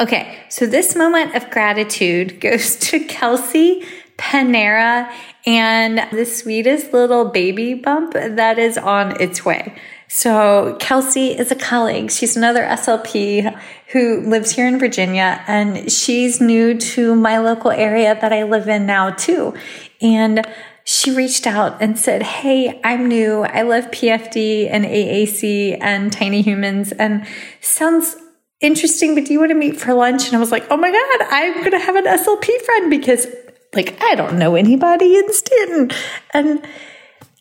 Okay, so this moment of gratitude goes to Kelsey Panera and the sweetest little baby bump that is on its way. So Kelsey is a colleague. She's another SLP who lives here in Virginia and she's new to my local area that I live in now too. And she reached out and said, Hey, I'm new. I love PFD and AAC and tiny humans and sounds interesting, but do you want to meet for lunch? And I was like, Oh my God, I'm going to have an SLP friend because like, I don't know anybody in Staunton. And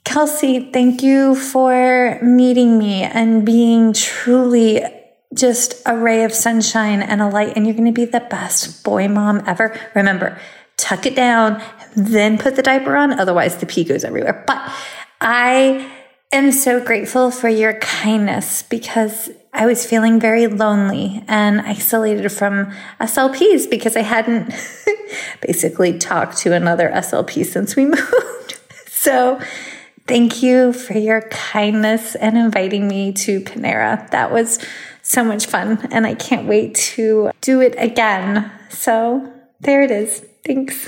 Kelsey, thank you for meeting me and being truly just a ray of sunshine and a light. And you're going to be the best boy mom ever. Remember, tuck it down, then put the diaper on. Otherwise, the pee goes everywhere. But I am so grateful for your kindness because I was feeling very lonely and isolated from SLPs because I hadn't basically talked to another SLP since we moved. So, thank you for your kindness and inviting me to Panera. That was so much fun, and I can't wait to do it again. So, there it is. Thanks.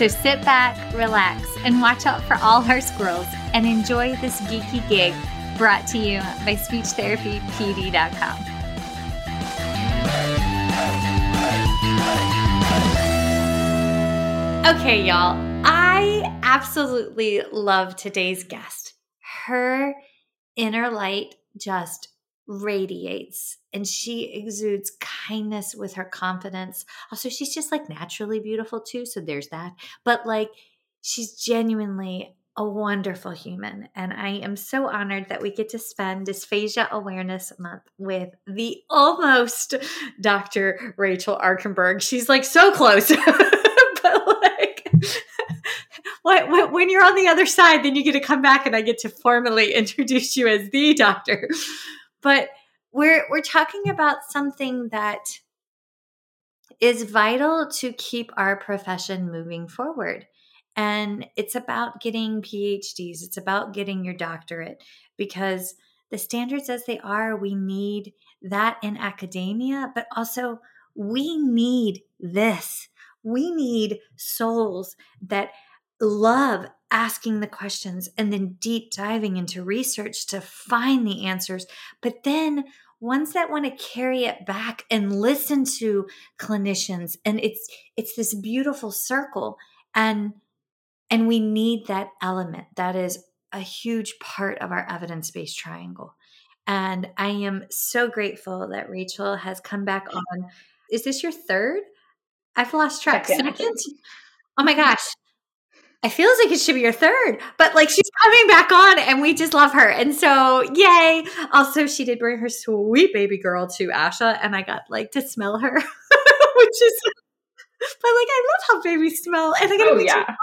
So sit back, relax, and watch out for all our squirrels and enjoy this geeky gig brought to you by SpeechTherapyPD.com. Okay, y'all, I absolutely love today's guest. Her inner light just radiates and she exudes kindness with her confidence. Also, she's just like naturally beautiful too. So there's that. But like, she's genuinely a wonderful human. And I am so honored that we get to spend Dysphagia Awareness Month with the almost Dr. Rachel Arkenberg. She's like so close. but like, when you're on the other side, then you get to come back and I get to formally introduce you as the doctor. But we're we're talking about something that is vital to keep our profession moving forward. And it's about getting PhDs, it's about getting your doctorate because the standards as they are, we need that in academia, but also we need this. We need souls that love asking the questions and then deep diving into research to find the answers, but then ones that want to carry it back and listen to clinicians and it's it's this beautiful circle and and we need that element that is a huge part of our evidence based triangle. And I am so grateful that Rachel has come back on. Is this your third? I've lost track. Second. Second? Oh my gosh. I feels like it should be your third, but like she's coming back on and we just love her. And so, yay. Also, she did bring her sweet baby girl to ASHA and I got like to smell her, which is, but like, I love how babies smell and I got to oh, yeah.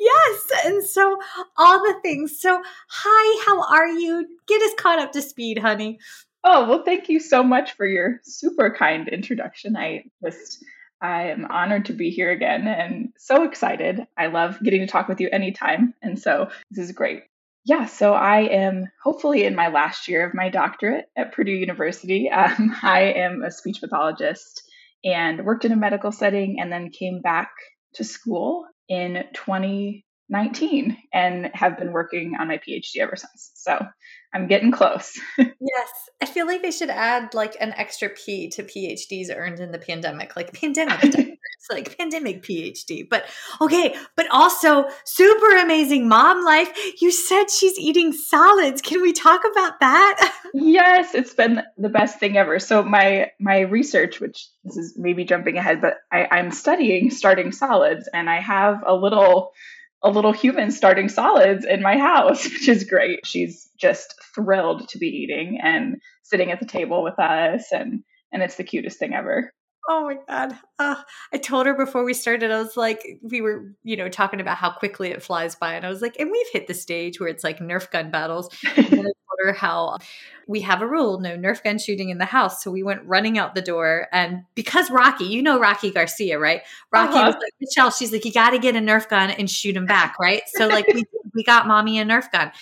Yes. And so, all the things. So, hi, how are you? Get us caught up to speed, honey. Oh, well, thank you so much for your super kind introduction. I just, I am honored to be here again and so excited. I love getting to talk with you anytime. And so this is great. Yeah, so I am hopefully in my last year of my doctorate at Purdue University. Um, I am a speech pathologist and worked in a medical setting and then came back to school in 2019 and have been working on my PhD ever since. So I'm getting close. yes. I feel like they should add like an extra P to PhDs earned in the pandemic, like pandemic it's like pandemic PhD. But okay, but also super amazing mom life. You said she's eating solids. Can we talk about that? yes, it's been the best thing ever. So my my research, which this is maybe jumping ahead, but I, I'm studying starting solids and I have a little a little human starting solids in my house, which is great. She's just thrilled to be eating and sitting at the table with us and and it's the cutest thing ever. Oh my god! Uh, I told her before we started. I was like, we were, you know, talking about how quickly it flies by, and I was like, and we've hit the stage where it's like Nerf gun battles. And I told her how we have a rule: no Nerf gun shooting in the house. So we went running out the door, and because Rocky, you know Rocky Garcia, right? Rocky uh-huh. was like, Michelle, she's like, you got to get a Nerf gun and shoot him back, right? So like we we got mommy a Nerf gun,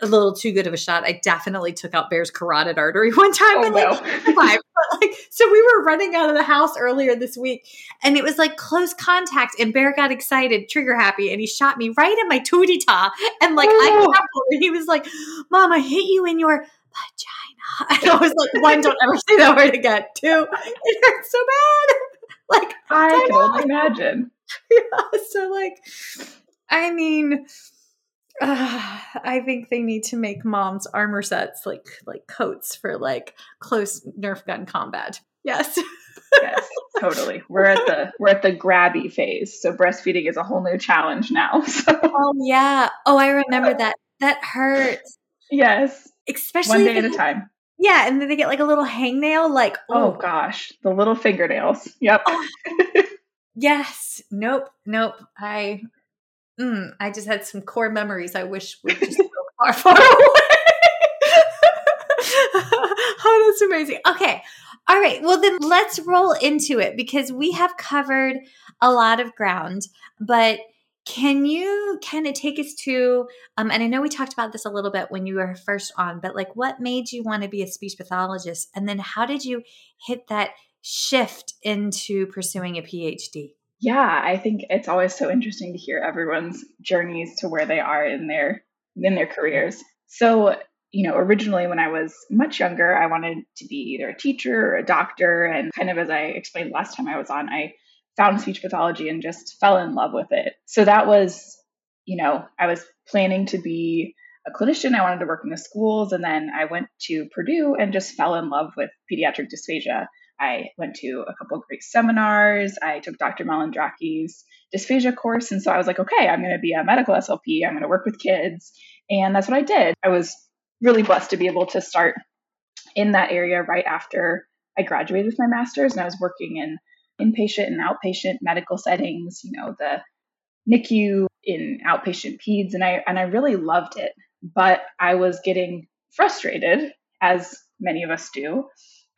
a little too good of a shot. I definitely took out Bear's carotid artery one time. Oh, like, no. but like, so we were running out of the house earlier this week and it was like close contact and Bear got excited, trigger happy, and he shot me right in my tootie ta. And like, oh. I and he was like, Mom, I hit you in your vagina. And I was like, one, don't ever say that word again. Two, it hurts so bad. Like, I can only imagine. Yeah. So like, I mean, uh, I think they need to make mom's armor sets like like coats for like close Nerf gun combat. Yes. yes, totally. We're at the we're at the grabby phase. So breastfeeding is a whole new challenge now. So. Oh yeah. Oh, I remember that. That hurts. Yes. Especially one day at a time. Yeah, and then they get like a little hangnail, like oh, oh gosh, the little fingernails. Yep. Oh. yes. Nope. Nope. I mm, I just had some core memories I wish we were just so far, far away. oh, that's amazing. Okay. All right. Well, then let's roll into it because we have covered a lot of ground, but can you kind of take us to um, and i know we talked about this a little bit when you were first on but like what made you want to be a speech pathologist and then how did you hit that shift into pursuing a phd yeah, I think it's always so interesting to hear everyone's journeys to where they are in their in their careers. So, you know, originally when I was much younger, I wanted to be either a teacher or a doctor and kind of as I explained last time I was on, I found speech pathology and just fell in love with it. So that was, you know, I was planning to be a clinician. I wanted to work in the schools and then I went to Purdue and just fell in love with pediatric dysphagia I went to a couple of great seminars. I took Dr. Malandraki's dysphagia course. And so I was like, okay, I'm going to be a medical SLP. I'm going to work with kids. And that's what I did. I was really blessed to be able to start in that area right after I graduated with my master's. And I was working in inpatient and outpatient medical settings, you know, the NICU in outpatient peds. And I, and I really loved it. But I was getting frustrated, as many of us do,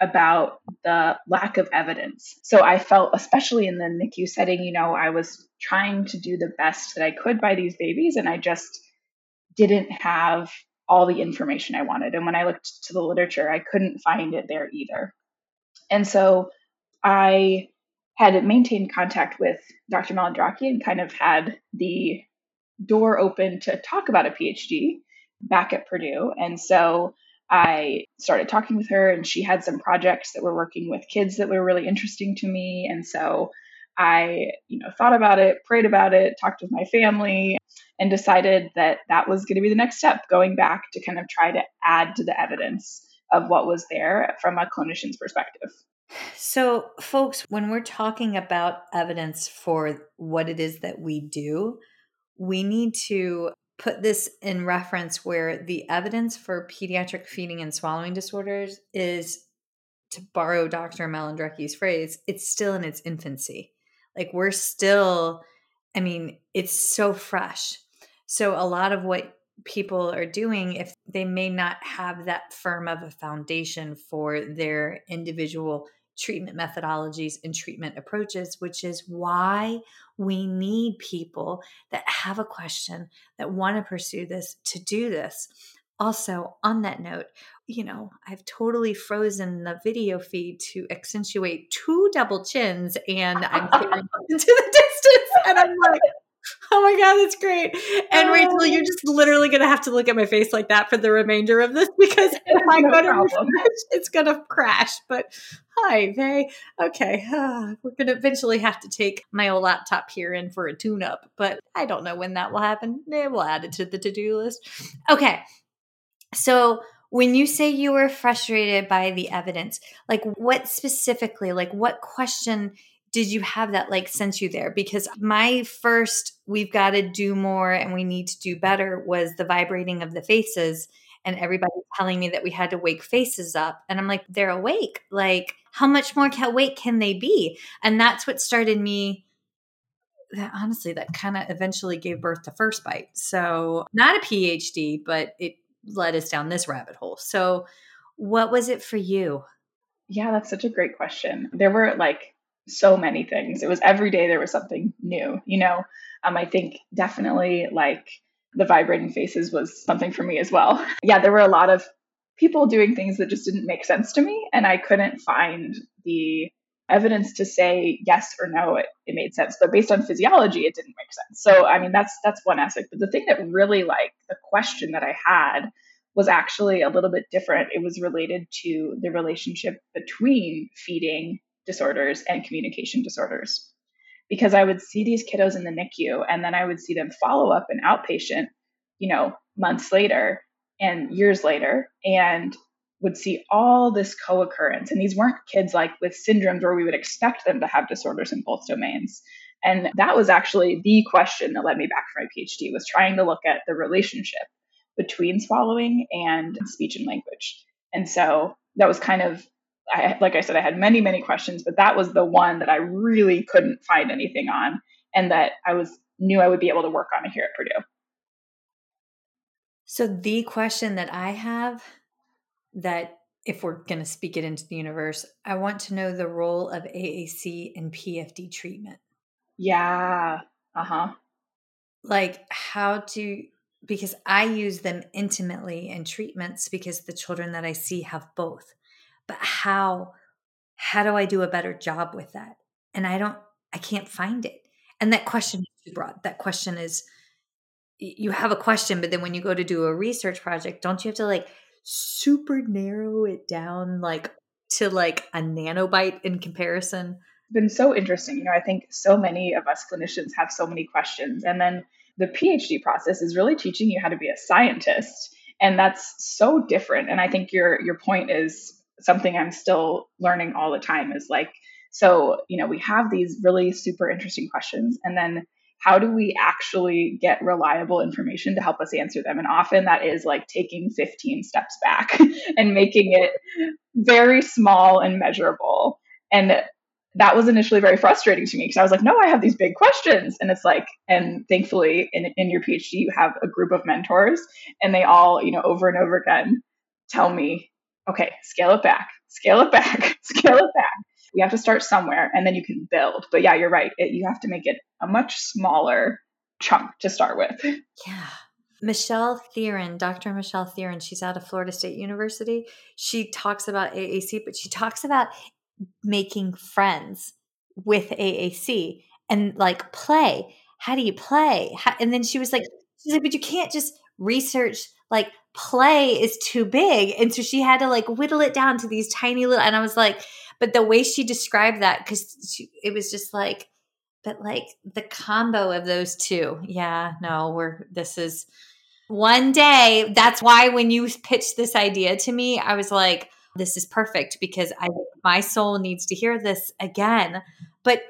about the lack of evidence. So I felt, especially in the NICU setting, you know, I was trying to do the best that I could by these babies, and I just didn't have all the information I wanted. And when I looked to the literature, I couldn't find it there either. And so I had maintained contact with Dr. Malandraki and kind of had the door open to talk about a PhD back at Purdue. And so I started talking with her, and she had some projects that were working with kids that were really interesting to me. And so I, you know, thought about it, prayed about it, talked with my family, and decided that that was going to be the next step, going back to kind of try to add to the evidence of what was there from a clinician's perspective. So, folks, when we're talking about evidence for what it is that we do, we need to put this in reference where the evidence for pediatric feeding and swallowing disorders is, to borrow Dr. Malandraki's phrase, it's still in its infancy. Like we're still, I mean, it's so fresh. So a lot of what people are doing, if they may not have that firm of a foundation for their individual treatment methodologies and treatment approaches, which is why we need people that have a question, that want to pursue this, to do this. Also, on that note, you know, I've totally frozen the video feed to accentuate two double chins and I'm staring into the distance and I'm like, Oh my god, that's great. And Rachel, you're just literally gonna have to look at my face like that for the remainder of this because if I no go to refresh, it's gonna crash. But hi, Vay. Okay, uh, we're gonna eventually have to take my old laptop here in for a tune-up, but I don't know when that will happen. We'll add it to the to-do list. Okay, so when you say you were frustrated by the evidence, like what specifically, like what question did you have that like sense you there? Because my first, we've got to do more and we need to do better was the vibrating of the faces and everybody telling me that we had to wake faces up. And I'm like, they're awake. Like, how much more awake can they be? And that's what started me. That honestly, that kind of eventually gave birth to First Bite. So, not a PhD, but it led us down this rabbit hole. So, what was it for you? Yeah, that's such a great question. There were like so many things. It was every day there was something new, you know? Um, I think definitely like the vibrating faces was something for me as well. yeah, there were a lot of people doing things that just didn't make sense to me. And I couldn't find the evidence to say yes or no, it, it made sense. But based on physiology, it didn't make sense. So I mean that's that's one aspect. But the thing that really like the question that I had was actually a little bit different. It was related to the relationship between feeding disorders and communication disorders. Because I would see these kiddos in the NICU and then I would see them follow up an outpatient, you know, months later and years later and would see all this co occurrence. And these weren't kids like with syndromes where we would expect them to have disorders in both domains. And that was actually the question that led me back for my PhD was trying to look at the relationship between swallowing and speech and language. And so that was kind of I, like I said, I had many, many questions, but that was the one that I really couldn't find anything on and that I was knew I would be able to work on it here at Purdue. So the question that I have that if we're going to speak it into the universe, I want to know the role of AAC in PFD treatment. Yeah. Uh-huh. Like how to because I use them intimately in treatments because the children that I see have both but how how do i do a better job with that? And i don't i can't find it. And that question is too broad that question is you have a question but then when you go to do a research project don't you have to like super narrow it down like to like a nanobyte in comparison? It's been so interesting you know i think so many of us clinicians have so many questions and then the phd process is really teaching you how to be a scientist and that's so different and i think your your point is something I'm still learning all the time is like, so, you know, we have these really super interesting questions, and then how do we actually get reliable information to help us answer them? And often that is like taking 15 steps back and making it very small and measurable. And that was initially very frustrating to me because I was like, no, I have these big questions. And it's like, and thankfully in, in your PhD, you have a group of mentors and they all, you know, over and over again tell me okay, scale it back, scale it back, scale it back. We have to start somewhere and then you can build. But yeah, you're right. It, you have to make it a much smaller chunk to start with. Yeah. Michelle Theron, Dr. Michelle Theron, she's out of Florida State University. She talks about AAC, but she talks about making friends with AAC and like play. How do you play? How, and then she was like, she's like, but you can't just research like play is too big. And so she had to like whittle it down to these tiny little, and I was like, but the way she described that, because it was just like, but like the combo of those two, yeah, no, we're this is one day. That's why when you pitched this idea to me, I was like, this is perfect because I my soul needs to hear this again. But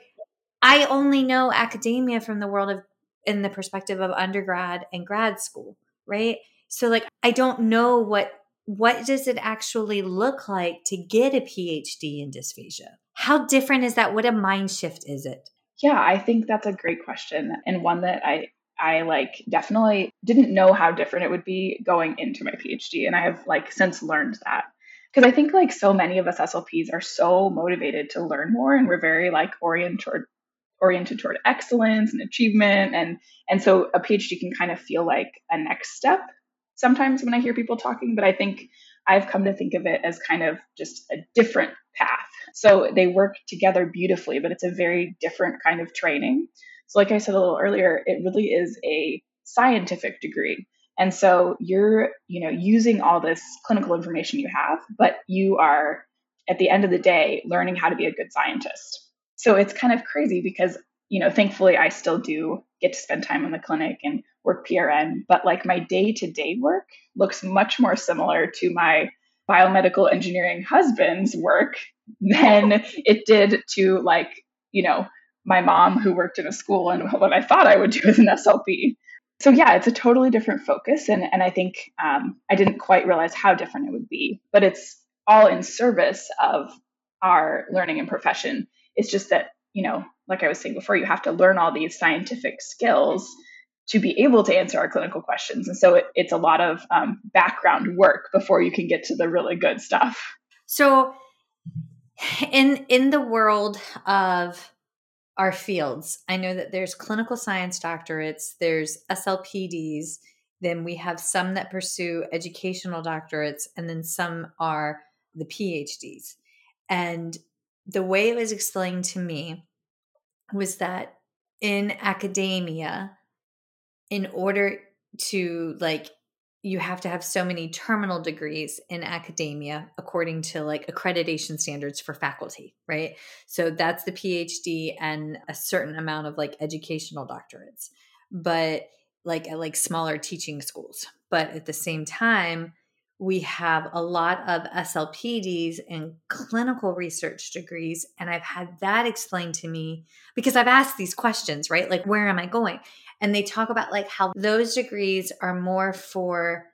I only know academia from the world of in the perspective of undergrad and grad school, right? So like I don't know what what does it actually look like to get a PhD in dysphagia? How different is that? What a mind shift is it? Yeah, I think that's a great question and one that I I like definitely didn't know how different it would be going into my PhD and I have like since learned that. Because I think like so many of us SLPs are so motivated to learn more and we're very like oriented oriented toward excellence and achievement and and so a phd can kind of feel like a next step sometimes when i hear people talking but i think i've come to think of it as kind of just a different path. So they work together beautifully but it's a very different kind of training. So like i said a little earlier it really is a scientific degree. And so you're you know using all this clinical information you have but you are at the end of the day learning how to be a good scientist. So it's kind of crazy because, you know, thankfully I still do get to spend time in the clinic and work PRN, but like my day to day work looks much more similar to my biomedical engineering husband's work than it did to like, you know, my mom who worked in a school and what I thought I would do as an SLP. So yeah, it's a totally different focus, and and I think um, I didn't quite realize how different it would be, but it's all in service of our learning and profession it's just that, you know, like I was saying before, you have to learn all these scientific skills to be able to answer our clinical questions. And so it, it's a lot of um, background work before you can get to the really good stuff. So, in in the world of our fields, I know that there's clinical science doctorates, there's SLPDs, then we have some that pursue educational doctorates, and then some are the PhDs. And the way it was explained to me was that in academia, in order to like, you have to have so many terminal degrees in academia according to like accreditation standards for faculty, right? So that's the PhD and a certain amount of like educational doctorates, but like at like smaller teaching schools. But at the same time, we have a lot of SLPDs and clinical research degrees. And I've had that explained to me because I've asked these questions, right? Like, where am I going? And they talk about like how those degrees are more for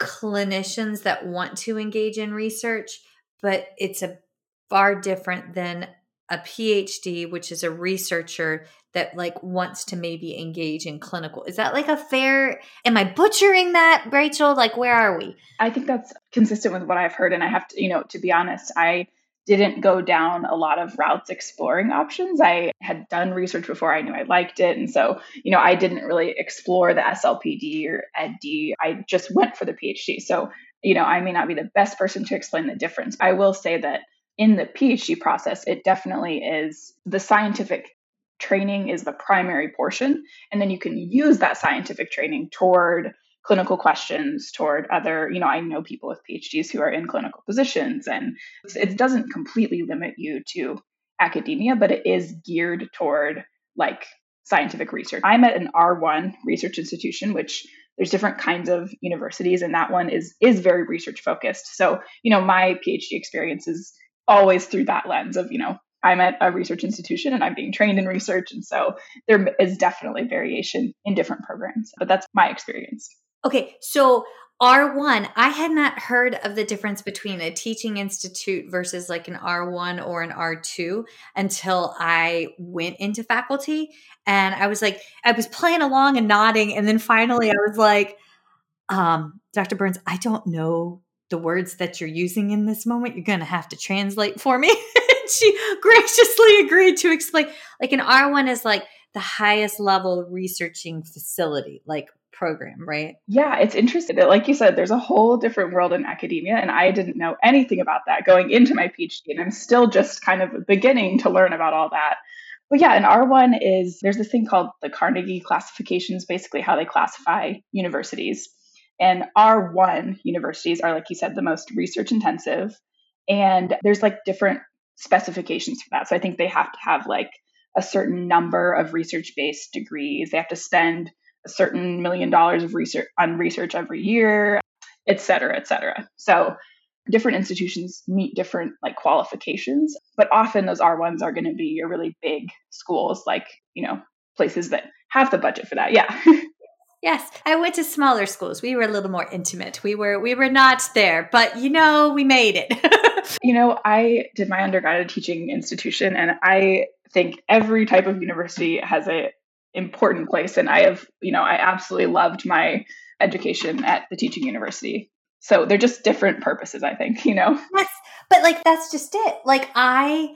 clinicians that want to engage in research, but it's a far different than a PhD, which is a researcher that like wants to maybe engage in clinical. Is that like a fair am I butchering that, Rachel? Like where are we? I think that's consistent with what I've heard and I have to, you know, to be honest, I didn't go down a lot of routes exploring options. I had done research before I knew I liked it. And so, you know, I didn't really explore the SLPD or EdD. I just went for the PhD. So, you know, I may not be the best person to explain the difference. I will say that in the PhD process, it definitely is the scientific training is the primary portion. And then you can use that scientific training toward clinical questions, toward other, you know, I know people with PhDs who are in clinical positions, and it doesn't completely limit you to academia, but it is geared toward like scientific research. I'm at an R1 research institution, which there's different kinds of universities and that one is is very research focused. So, you know, my PhD experience is always through that lens of, you know, I'm at a research institution and I'm being trained in research. And so there is definitely variation in different programs, but that's my experience. Okay. So R1, I had not heard of the difference between a teaching institute versus like an R1 or an R2 until I went into faculty. And I was like, I was playing along and nodding. And then finally I was like, um, Dr. Burns, I don't know the words that you're using in this moment. You're going to have to translate for me. she graciously agreed to explain. Like an R1 is like the highest level researching facility, like program, right? Yeah, it's interesting. Like you said, there's a whole different world in academia, and I didn't know anything about that going into my PhD, and I'm still just kind of beginning to learn about all that. But yeah, an R1 is there's this thing called the Carnegie classifications, basically how they classify universities. And R1 universities are, like you said, the most research intensive. And there's like different specifications for that. So I think they have to have like a certain number of research based degrees. They have to spend a certain million dollars of research on research every year, et cetera, et cetera. So different institutions meet different like qualifications, but often those R1s are going to be your really big schools, like, you know, places that have the budget for that. Yeah. Yes, I went to smaller schools. We were a little more intimate. We were we were not there, but you know, we made it. you know, I did my undergraduate teaching institution and I think every type of university has a important place and I have, you know, I absolutely loved my education at the teaching university. So they're just different purposes, I think, you know. Yes. But like that's just it. Like I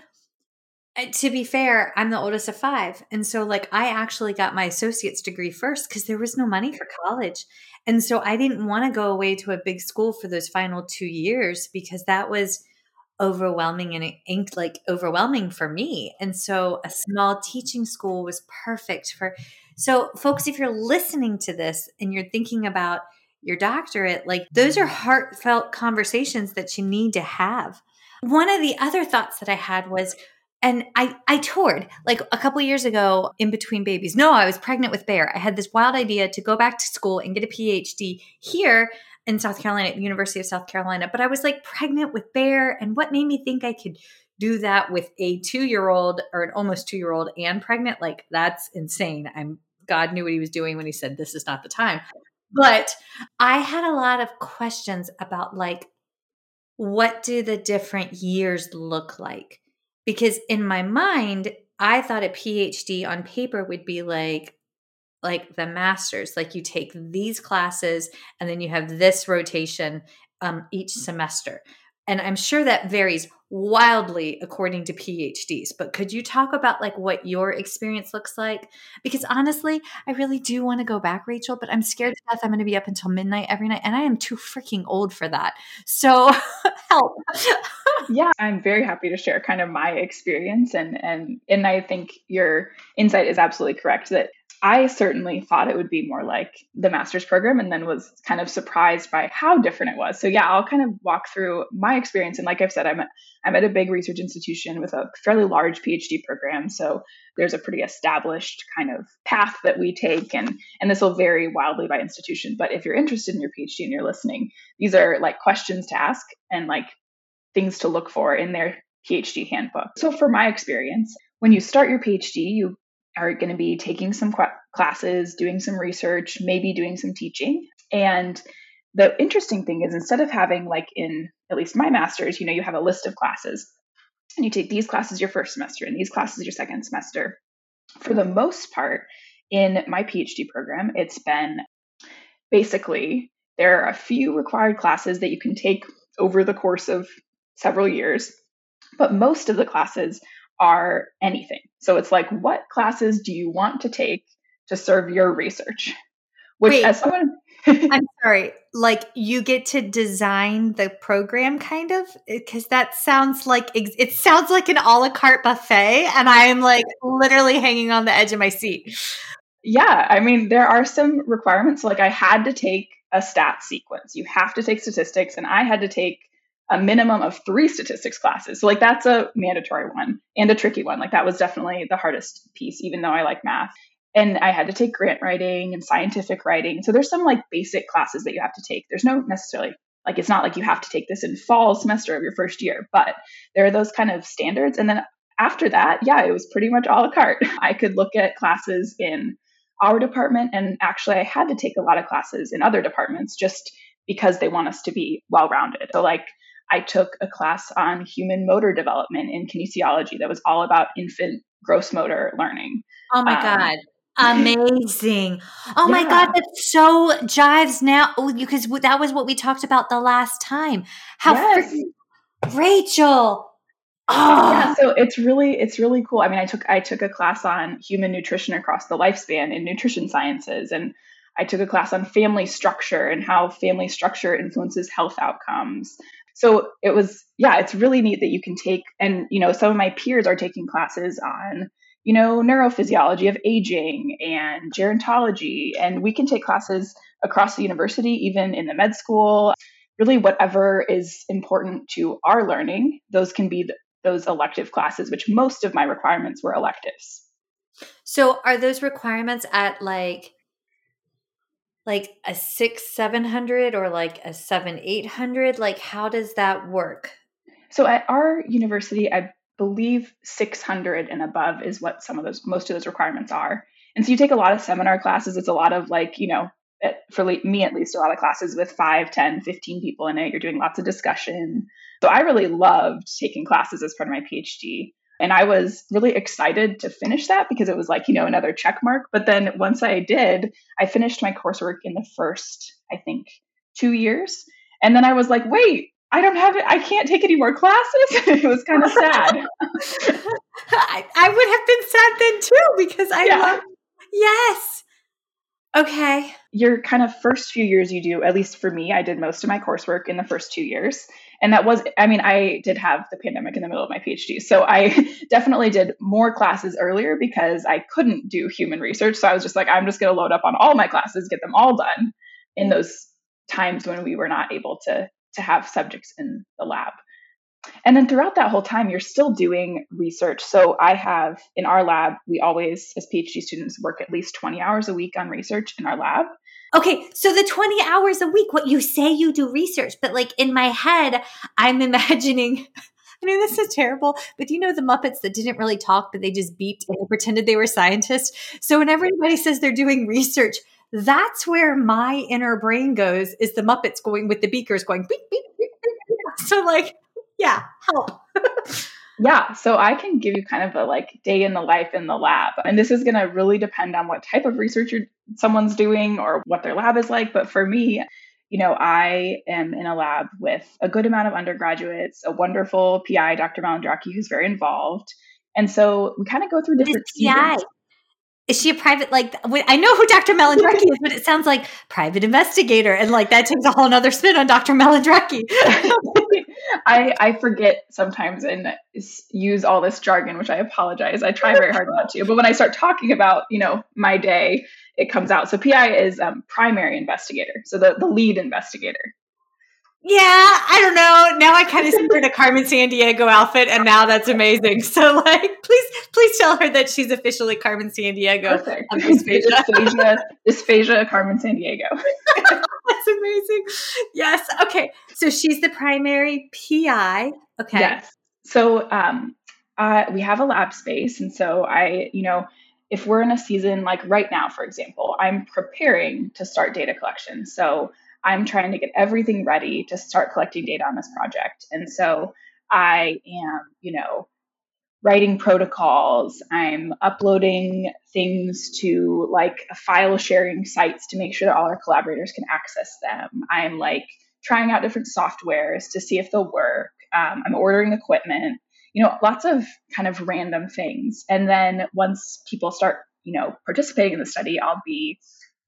uh, to be fair, I'm the oldest of five. And so, like, I actually got my associate's degree first because there was no money for college. And so, I didn't want to go away to a big school for those final two years because that was overwhelming and like overwhelming for me. And so, a small teaching school was perfect for. So, folks, if you're listening to this and you're thinking about your doctorate, like, those are heartfelt conversations that you need to have. One of the other thoughts that I had was, and I, I toured like a couple years ago in between babies. No, I was pregnant with Bear. I had this wild idea to go back to school and get a PhD here in South Carolina at the University of South Carolina. But I was like pregnant with Bear. And what made me think I could do that with a two year old or an almost two year old and pregnant? Like, that's insane. I'm God knew what he was doing when he said this is not the time. But I had a lot of questions about like, what do the different years look like? Because in my mind i thought a phd on paper would be like like the masters like you take these classes and then you have this rotation um, each semester and i'm sure that varies wildly according to phds but could you talk about like what your experience looks like? Because honestly i really do want to go back rachel but i'm scared to death i'm going to be up until midnight every night and i am too freaking old for that. So help. Yeah i'm very happy to share kind of my experience and and and i think your insight is absolutely correct that I certainly thought it would be more like the master's program and then was kind of surprised by how different it was. So yeah, I'll kind of walk through my experience. And like I've said, I'm I'm at a big research institution with a fairly large PhD program. So there's a pretty established kind of path that we take and and this will vary wildly by institution. But if you're interested in your PhD and you're listening, these are like questions to ask and like things to look for in their PhD handbook. So for my experience, when you start your PhD, you are going to be taking some qu- classes, doing some research, maybe doing some teaching. And the interesting thing is instead of having like in at least my master's, you know, you have a list of classes and you take these classes your first semester and these classes your second semester. For the most part, in my PhD program, it's been basically there are a few required classes that you can take over the course of several years, but most of the classes are anything. So it's like, what classes do you want to take to serve your research? Which, Wait, as someone, I'm sorry, like you get to design the program, kind of, uh, because that sounds like it sounds like an a la carte buffet, and I am like literally hanging on the edge of my seat. Yeah, I mean, there are some requirements. Like, I had to take a stat sequence. You have to take statistics, and I had to take a minimum of three statistics classes. So like that's a mandatory one and a tricky one. Like that was definitely the hardest piece, even though I like math. And I had to take grant writing and scientific writing. So there's some like basic classes that you have to take. There's no necessarily like it's not like you have to take this in fall semester of your first year, but there are those kind of standards. And then after that, yeah, it was pretty much a la carte. I could look at classes in our department, and actually, I had to take a lot of classes in other departments just because they want us to be well rounded. So, like, I took a class on human motor development in kinesiology that was all about infant gross motor learning. Oh my um, God. Amazing. Oh yeah. my God, that so jives now because oh, that was what we talked about the last time. How yes. Rachel. Oh. Yeah, so it's really it's really cool. I mean, I took I took a class on human nutrition across the lifespan in nutrition sciences and I took a class on family structure and how family structure influences health outcomes. So it was, yeah, it's really neat that you can take, and, you know, some of my peers are taking classes on, you know, neurophysiology of aging and gerontology. And we can take classes across the university, even in the med school. Really, whatever is important to our learning, those can be the, those elective classes, which most of my requirements were electives. So are those requirements at like like a six, seven hundred or like a seven, eight hundred? Like how does that work? So at our university, I believe 600 and above is what some of those most of those requirements are. And so you take a lot of seminar classes. It's a lot of like, you know, for me at least, a lot of classes with 5, 10, 15 people in it. You're doing lots of discussion. So I really loved taking classes as part of my PhD. And I was really excited to finish that because it was like, you know, another check mark. But then once I did, I finished my coursework in the first, I think, two years. And then I was like, wait, I don't have it. I can't take any more classes. it was kind of sad. I, I, would have been sad then too because I yeah. love, yes. Okay. Your kind of first few years you do, at least for me, I did most of my coursework in the first two years. And that was, I mean, I did have the pandemic in the middle of my PhD. So I definitely did more classes earlier because I couldn't do human research. So I was just like, I'm just going to load up on all my classes, get them all done in mm-hmm. those times when we were not able to to have subjects in the lab. And then throughout that whole time, you're still doing research. So I have in our lab, we always, as PhD students, work at least 20 hours a week on research in our lab. Okay, so the 20 hours a week, what you say you do research, but like in my head, I'm imagining. I mean, this is terrible, but you know the Muppets that didn't really talk, but they just beeped and they pretended they were scientists? So when everybody says they're doing research, that's where my inner brain goes is the Muppets going with the beakers going beep, beep, beep, beep. So like, yeah, help. yeah. So I can give you kind of a like day in the life in the lab. And this is going to really depend on what type of research someone's doing or what their lab is like. But for me, you know, I am in a lab with a good amount of undergraduates, a wonderful PI, Dr. Malandraki, who's very involved. And so we kind of go through different PI. Is she a private like I know who Dr. Malandraki is, but it sounds like private investigator, and like that takes a whole other spin on Dr. Malandraki. I I forget sometimes and use all this jargon, which I apologize. I try very hard not to, but when I start talking about you know my day, it comes out. So PI is um, primary investigator, so the the lead investigator. Yeah, I don't know. Now I kind of see her in a Carmen Sandiego outfit, and now that's amazing. So, like, please, please tell her that she's officially Carmen Sandiego Perfect. of dysphagia. dysphagia, dysphagia, Carmen Sandiego. that's amazing. Yes. Okay. So she's the primary PI. Okay. Yes. So, um, uh, we have a lab space, and so I, you know, if we're in a season like right now, for example, I'm preparing to start data collection. So I'm trying to get everything ready to start collecting data on this project. And so I am, you know, writing protocols. I'm uploading things to like file sharing sites to make sure that all our collaborators can access them. I'm like trying out different softwares to see if they'll work. Um, I'm ordering equipment, you know, lots of kind of random things. And then once people start, you know, participating in the study, I'll be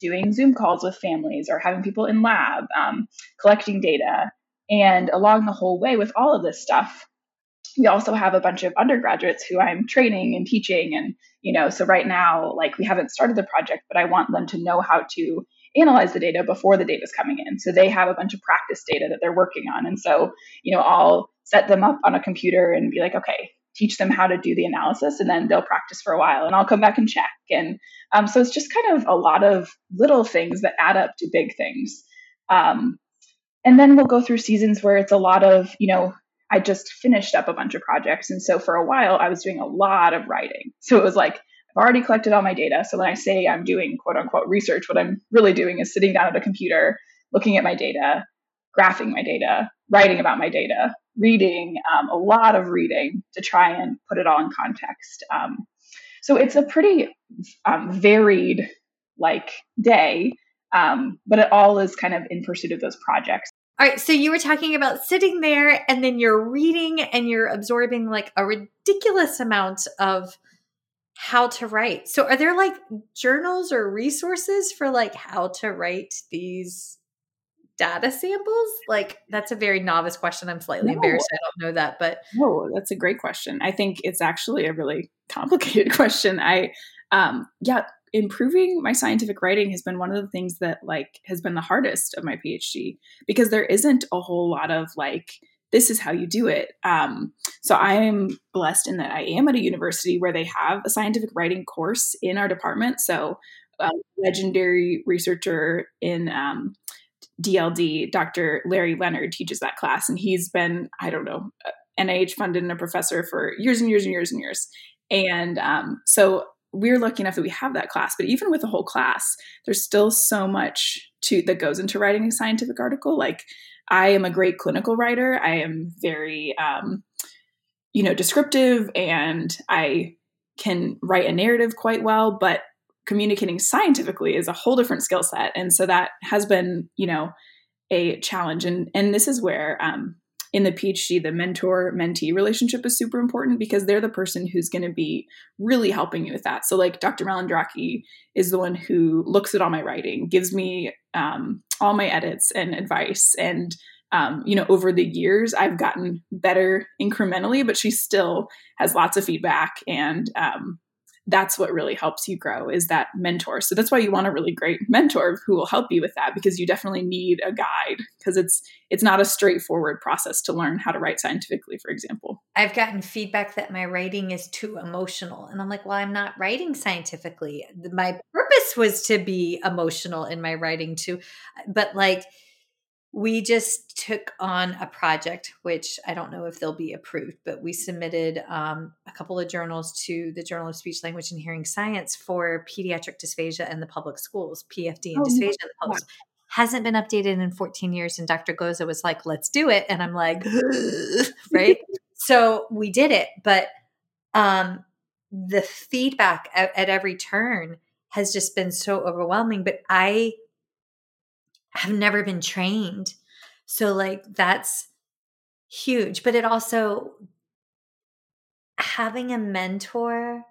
doing Zoom calls with families or having people in lab, um, collecting data. And along the whole way with all of this stuff, we also have a bunch of undergraduates who I'm training and teaching. And, you know, so right now, like we haven't started the project, but I want them to know how to analyze the data before the data is coming in. So they have a bunch of practice data that they're working on. And so, you know, I'll set them up on a computer and be like, okay, teach them how to do the analysis and then they'll practice for a while and I'll come back and check. And um, so it's just kind of a lot of little things that add up to big things. Um, and then we'll go through seasons where it's a lot of, you know, I just finished up a bunch of projects. And so for a while, I was doing a lot of writing. So it was like, I've already collected all my data. So when I say I'm doing quote unquote research, what I'm really doing is sitting down at a computer, looking at my data, graphing my data, writing about my data, reading, um, a lot of reading to try and put it all in context. Um, so it's a pretty um, varied like day, um, but it all is kind of in pursuit of those projects. All right, so you were talking about sitting there and then you're reading and you're absorbing like a ridiculous amount of how to write. So are there like journals or resources for like how to write these data samples? Like that's a very novice question. I'm slightly no. embarrassed. I don't know that, but no, that's a great question. I think it's actually a really complicated question. I um yeah, improving my scientific writing has been one of the things that like has been the hardest of my PhD because there isn't a whole lot of like this is how you do it. Um, so I am blessed in that I am at a university where they have a scientific writing course in our department. So a legendary researcher in um, DLD, Dr. Larry Leonard teaches that class, and he's been, I don't know, NIH funded and a professor for years and years and years and years. And um, so we're lucky enough that we have that class. But even with the whole class, there's still so much to that goes into writing a scientific article. Like I am a great clinical writer. I am very, um, you know, descriptive, and I can write a narrative quite well. But communicating scientifically is a whole different skill set and so that has been you know a challenge and and this is where um, in the phd the mentor mentee relationship is super important because they're the person who's going to be really helping you with that. So like dr malandraki is the one who looks at all my writing gives me um, all my edits and advice. And um, you know over the years i've gotten better incrementally but she still has lots of feedback and um, that's what really helps you grow is that mentor. So that's why you want a really great mentor who will help you with that because you definitely need a guide because it's it's not a straightforward process to learn how to write scientifically, for example. I've gotten feedback that my writing is too emotional and I'm like, "Well, I'm not writing scientifically. My purpose was to be emotional in my writing too." But like we just took on a project which i don't know if they'll be approved but we submitted um, a couple of journals to the journal of speech language and hearing science for pediatric dysphagia in the public schools pfd and oh, dysphagia in the public schools. hasn't been updated in 14 years and dr Gosa was like let's do it and i'm like right so we did it but um, the feedback at, at every turn has just been so overwhelming but i have never been trained. So, like, that's huge. But it also, having a mentor,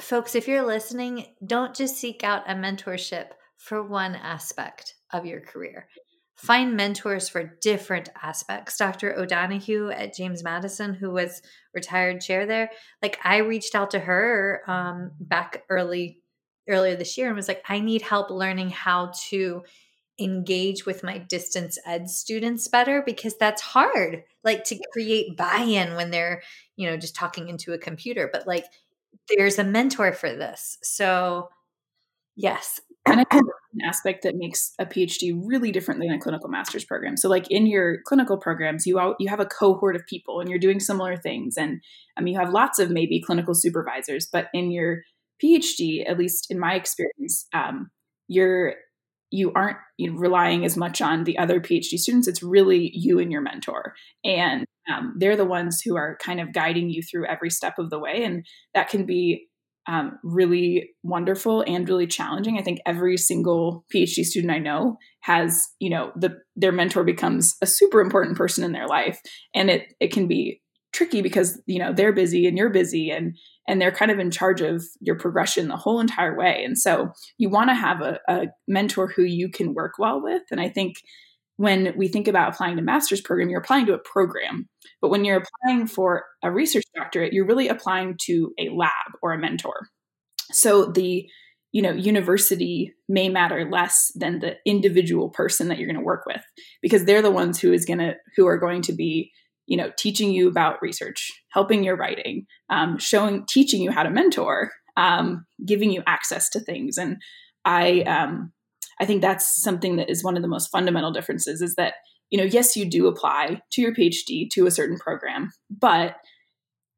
folks, if you're listening, don't just seek out a mentorship for one aspect of your career. Find mentors for different aspects. Dr. O'Donoghue at James Madison, who was retired chair there, like I reached out to her um, back early earlier this year and was like, I need help learning how to engage with my distance ed students better because that's hard like to create buy-in when they're you know just talking into a computer but like there's a mentor for this so yes and I think an aspect that makes a PhD really different than a clinical master's program. So, like in your clinical programs, you out, you have a cohort of people, and you're doing similar things, and I mean, you have lots of maybe clinical supervisors. But in your PhD, at least in my experience, um, you're you aren't you know, relying as much on the other PhD students. It's really you and your mentor, and um, they're the ones who are kind of guiding you through every step of the way, and that can be um, really wonderful and really challenging. I think every single PhD student I know has, you know, the their mentor becomes a super important person in their life, and it it can be tricky because you know they're busy and you're busy and and they're kind of in charge of your progression the whole entire way. And so you want to have a, a mentor who you can work well with. And i think when we think about applying to master's program you're applying to a program. But when you're applying for a research doctorate you're really applying to a lab or a mentor. So the you know university may matter less than the individual person that you're going to work with because they're the ones who is going to who are going to be you know teaching you about research helping your writing um, showing teaching you how to mentor um, giving you access to things. And i um, i think that's something that is one of the most fundamental differences is that you know yes you do apply to your phd to a certain program but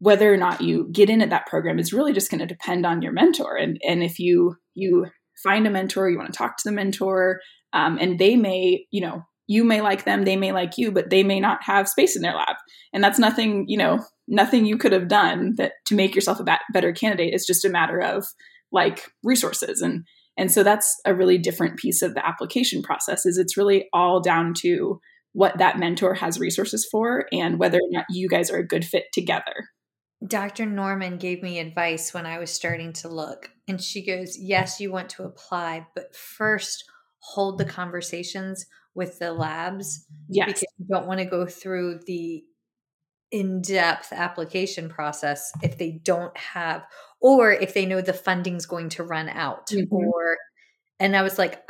whether or not you get in at that program is really just going to depend on your mentor. And and if you you find a mentor you want to talk to the mentor um, and they may you know you may like them, they may like you, but they may not have space in their lab. And that's nothing, you know, nothing you could have done that to make yourself a better candidate. It's just a matter of like resources and and so that's a really different piece of the application process is it's really all down to what that mentor has resources for and whether or not you guys are a good fit together. Dr. Norman gave me advice when I was starting to look and she goes, "Yes, you want to apply, but first hold the conversations with the labs yes. because you don't want to go through the in-depth application process if they don't have or if they know the funding's going to run out mm-hmm. or and i was like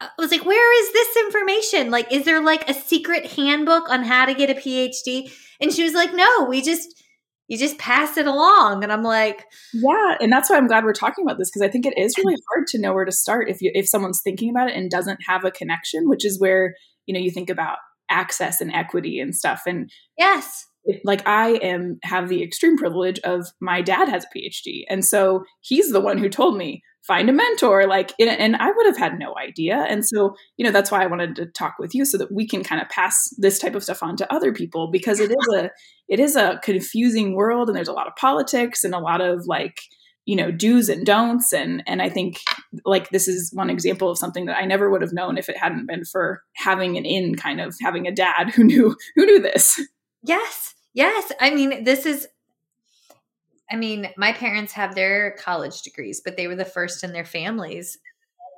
I was like, where is this information? Like, is there like a secret handbook on how to get a PhD? And she was like, no, we just, you just pass it along. And I'm like, yeah. And that's why I'm glad we're talking about this because I think it is really hard to know where to start if you, if someone's thinking about it and doesn't have a connection, which is where, you know, you think about access and equity and stuff. And yes, like I am have the extreme privilege of my dad has a PhD. And so he's the one who told me, find a mentor like and i would have had no idea and so you know that's why i wanted to talk with you so that we can kind of pass this type of stuff on to other people because it is a it is a confusing world and there's a lot of politics and a lot of like you know do's and don'ts and and i think like this is one example of something that i never would have known if it hadn't been for having an in kind of having a dad who knew who knew this yes yes i mean this is I mean, my parents have their college degrees, but they were the first in their families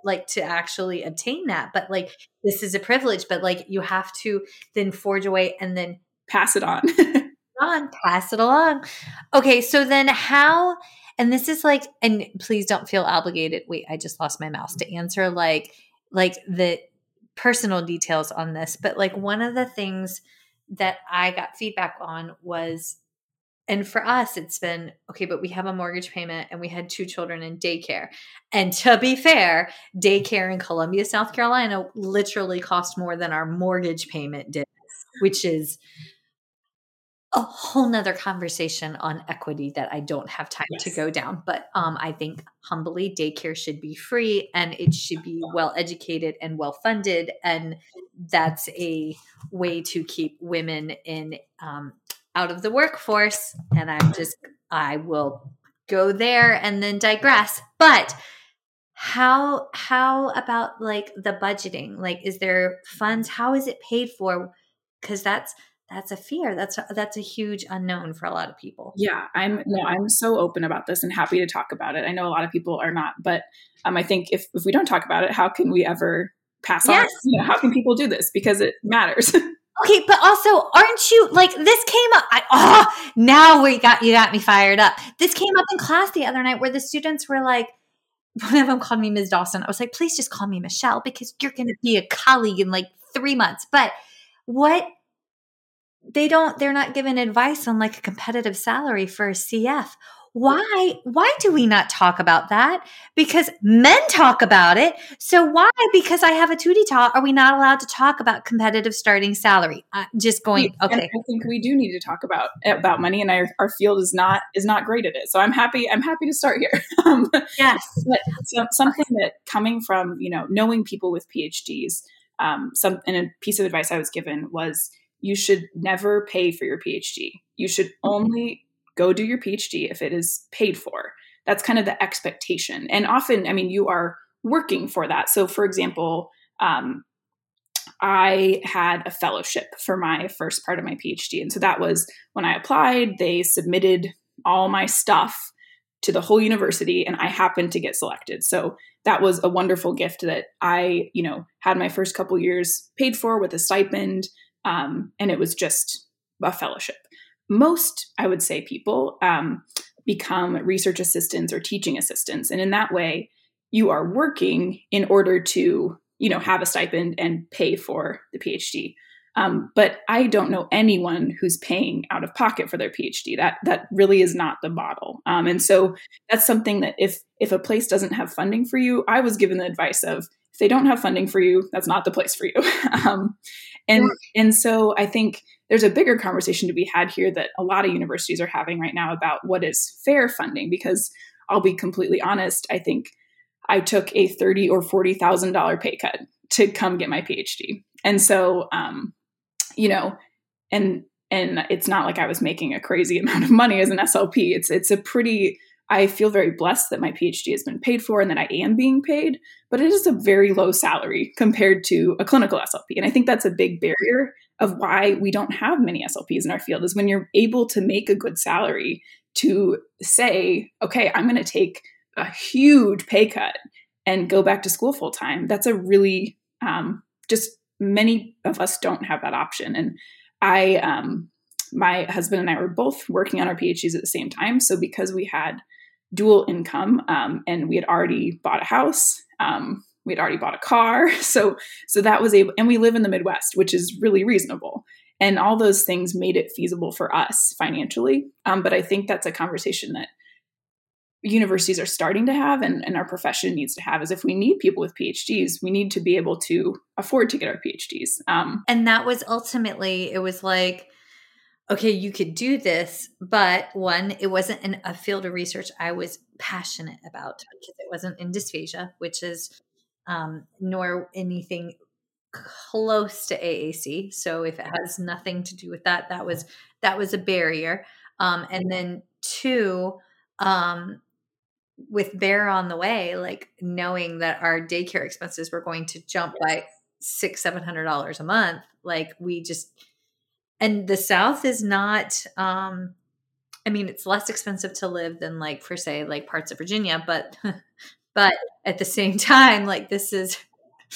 like to actually obtain that. But like this is a privilege, but like you have to then forge away and then pass it on. on, pass it along. Okay, so then how and this is like and please don't feel obligated. Wait, I just lost my mouse to answer like like the personal details on this, but like one of the things that I got feedback on was and for us, it's been okay, but we have a mortgage payment and we had two children in daycare. And to be fair, daycare in Columbia, South Carolina literally cost more than our mortgage payment did, which is a whole nother conversation on equity that I don't have time yes. to go down. But um, I think humbly, daycare should be free and it should be well educated and well funded. And that's a way to keep women in um, out of the workforce and I'm just I will go there and then digress. But how how about like the budgeting? Like is there funds? How is it paid for? Cuz that's that's a fear. That's a, that's a huge unknown for a lot of people. Yeah, I'm no, I'm so open about this and happy to talk about it. I know a lot of people are not, but um, I think if if we don't talk about it, how can we ever pass yes. on? You know, how can people do this? Because it matters. Okay, but also, aren't you like this came up? I, oh, now we got you got me fired up. This came up in class the other night where the students were like, one of them called me Ms. Dawson. I was like, please just call me Michelle because you're going to be a colleague in like three months. But what they don't, they're not given advice on like a competitive salary for a CF why why do we not talk about that? Because men talk about it. So why because i have a tutti talk are we not allowed to talk about competitive starting salary? I'm just going okay. And i think we do need to talk about about money and our, our field is not is not great at it. So i'm happy i'm happy to start here. Um, yes. but so, something that coming from you know knowing people with phds um, some and a piece of advice i was given was you should never pay for your phd you should only go do your PhD if it is paid for. That's kind of the expectation. And often, I mean, you are working for that. So, for example, um, I had a fellowship for my first part of my PhD. And so that was when I applied, they submitted all my stuff to the whole university and I happened to get selected. So that was a wonderful gift that I, you know, had my first couple years paid for with a stipend. Um, and it was just a fellowship most, I would say, people um, become research assistants or teaching assistants. And in that way, you are working in order to, you know, have a stipend and pay for the PhD. Um, but I don't know anyone who's paying out of pocket for their PhD. That that really is not the model. Um, and so that's something that if if a place doesn't have funding for you, I was given the advice of they don't have funding for you, that's not the place for you. um, and yeah. and so I think there's a bigger conversation to be had here that a lot of universities are having right now about what is fair funding because I'll be completely honest, I think I took a thirty or forty thousand dollar pay cut to come get my PhD. And so um, you know, and and it's not like I was making a crazy amount of money as an SLP. It's it's a pretty I feel very blessed that my PhD has been paid for and that I am being paid, but it is a very low salary compared to a clinical SLP. And I think that's a big barrier of why we don't have many SLPs in our field is when you're able to make a good salary to say, okay, I'm going to take a huge pay cut and go back to school full time. That's a really um, just many of us don't have that option. And I, um, my husband and I were both working on our PhDs at the same time. So because we had dual income um, and we had already bought a house, um, we had already bought a car. So so that was able and we live in the midwest which is really reasonable. And all those things made it feasible for us financially. Um, but i think that's a conversation that universities are starting to have and, and our profession needs to have is if we need people with phds we need to be able to afford to get our phds um, and that was ultimately it was like okay you could do this but one it wasn't in a field of research i was passionate about because it wasn't in dysphagia which is um, nor anything close to AAC. So if it has nothing to do with that, that was that was a barrier. Um, and then two, um, with Bear on the way, like knowing that our daycare expenses were going to jump by six, seven hundred dollars a month, like we just and the South is not um I mean it's less expensive to live than like for say like parts of Virginia, but but at the same time, like this is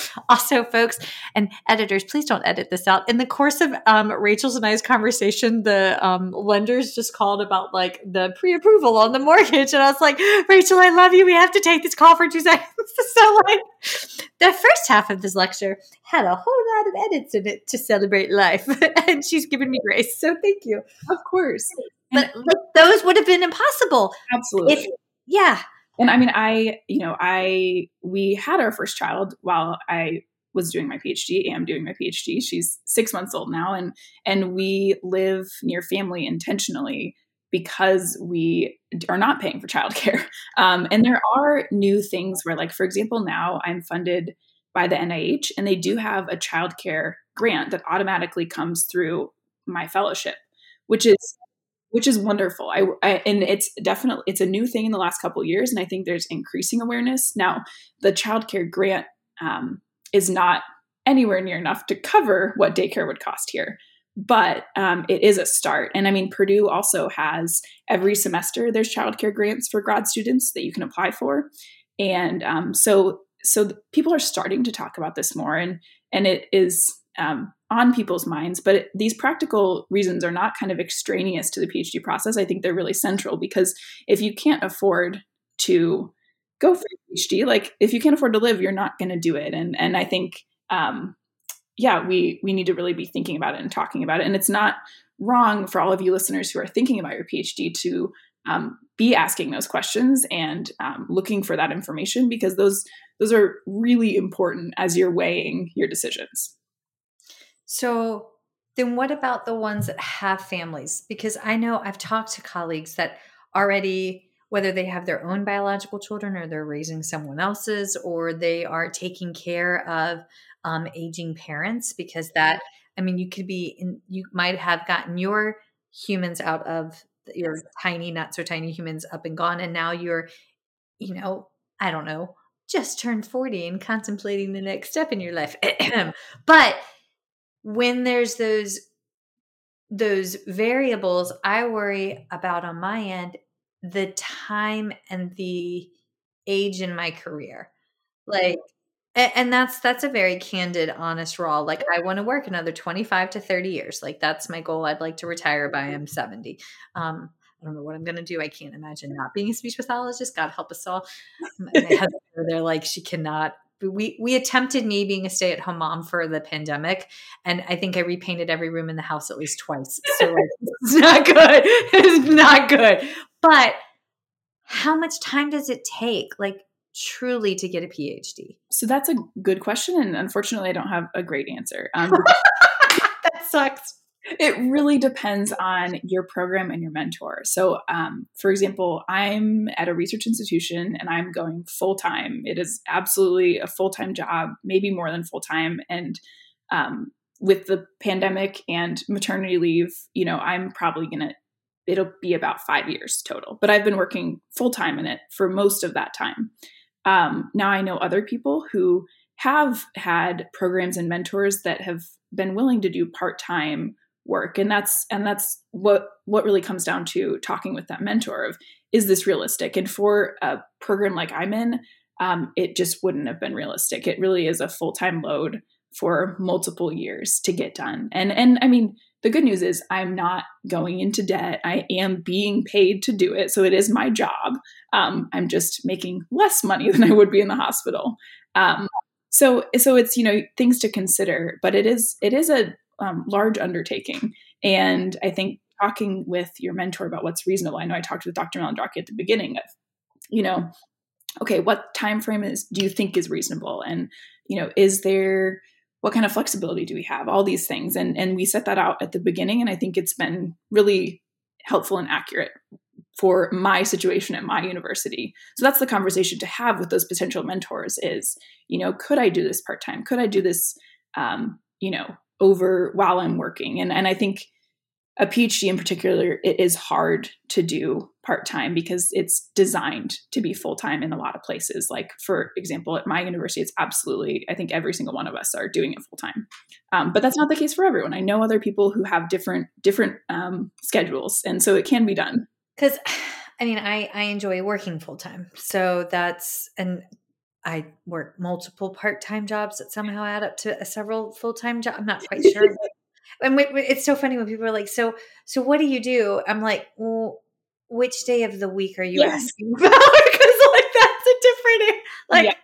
also, folks and editors, please don't edit this out. In the course of um, Rachel's and I's conversation, the um, lenders just called about like the pre-approval on the mortgage, and I was like, "Rachel, I love you. We have to take this call for two seconds." so, like, the first half of this lecture had a whole lot of edits in it to celebrate life, and she's given me grace. So, thank you. Of course, but like, those would have been impossible. Absolutely. If, yeah, and I mean, I, you know, I, we had our first child while I was doing my PhD, am doing my PhD. She's six months old now. And, and we live near family intentionally because we are not paying for childcare. Um, and there are new things where, like, for example, now I'm funded by the NIH and they do have a childcare grant that automatically comes through my fellowship, which is which is wonderful. I, I, and it's definitely it's a new thing in the last couple years, and I think there's increasing awareness now. The child care grant um, is not anywhere near enough to cover what daycare would cost here, but um, it is a start. And I mean, Purdue also has every semester there's child care grants for grad students that you can apply for, and um, so so people are starting to talk about this more, and and it is um, on people's minds. But these practical reasons are not kind of extraneous to the PhD process. I think they're really central because if you can't afford to go for a PhD, like if you can't afford to live, you're not going to do it. And and I think, um, yeah, we we need to really be thinking about it and talking about it. And it's not wrong for all of you listeners who are thinking about your PhD to um, be asking those questions and um, looking for that information because those those are really important as you're weighing your decisions. So then what about the ones that have families? Because I know I've talked to colleagues that already whether they have their own biological children or they're raising someone else's or they are taking care of um, aging parents because that i mean you could be in you might have gotten your humans out of your tiny not so tiny humans up and gone and now you're you know i don't know just turned 40 and contemplating the next step in your life but when there's those those variables i worry about on my end the time and the age in my career like and that's that's a very candid honest raw like i want to work another 25 to 30 years like that's my goal i'd like to retire by i'm 70 um I don't know what I'm going to do. I can't imagine not being a speech pathologist. God help us all. My husband, they're like, she cannot we we attempted me being a stay at home mom for the pandemic, and I think I repainted every room in the house at least twice. So like, it's not good. It's not good. But how much time does it take, like truly, to get a PhD? So that's a good question, and unfortunately, I don't have a great answer. Um, that sucks. It really depends on your program and your mentor. So, um, for example, I'm at a research institution and I'm going full time. It is absolutely a full time job, maybe more than full time. And um, with the pandemic and maternity leave, you know, I'm probably going to, it'll be about five years total. But I've been working full time in it for most of that time. Um, now I know other people who have had programs and mentors that have been willing to do part time work. And that's and that's what what really comes down to talking with that mentor of is this realistic? And for a program like i'm in um, it just wouldn't have been realistic. It really is a full-time load for multiple years to get done. And and i mean the good news is i'm not going into debt. I am being paid to do it. So it is my job. Um, i'm just making less money than i would be in the hospital. Um, so so it's you know things to consider, but it is it is a um, large undertaking, and I think talking with your mentor about what's reasonable. I know I talked with Dr. Malandraki at the beginning of, you know, okay, what time frame is do you think is reasonable, and you know, is there what kind of flexibility do we have? All these things, and and we set that out at the beginning, and I think it's been really helpful and accurate for my situation at my university. So that's the conversation to have with those potential mentors is, you know, could I do this part time? Could I do this, um, you know, over while I'm working? And and I think a PhD in particular, it is hard to do part time because it's designed to be full time in a lot of places. Like, for example, at my university, it's absolutely, I think every single one of us are doing it full time. Um, but that's not the case for everyone. I know other people who have different different um, schedules, and so it can be done. Because, I mean, I I enjoy working full time, so that's and I work multiple part time jobs that somehow add up to a several full time jobs. I'm not quite sure and it's so funny when people are like, "So, so what do you do?" I'm like, "Well, which day of the week are you yes. asking about?" Because like that's a different like yeah.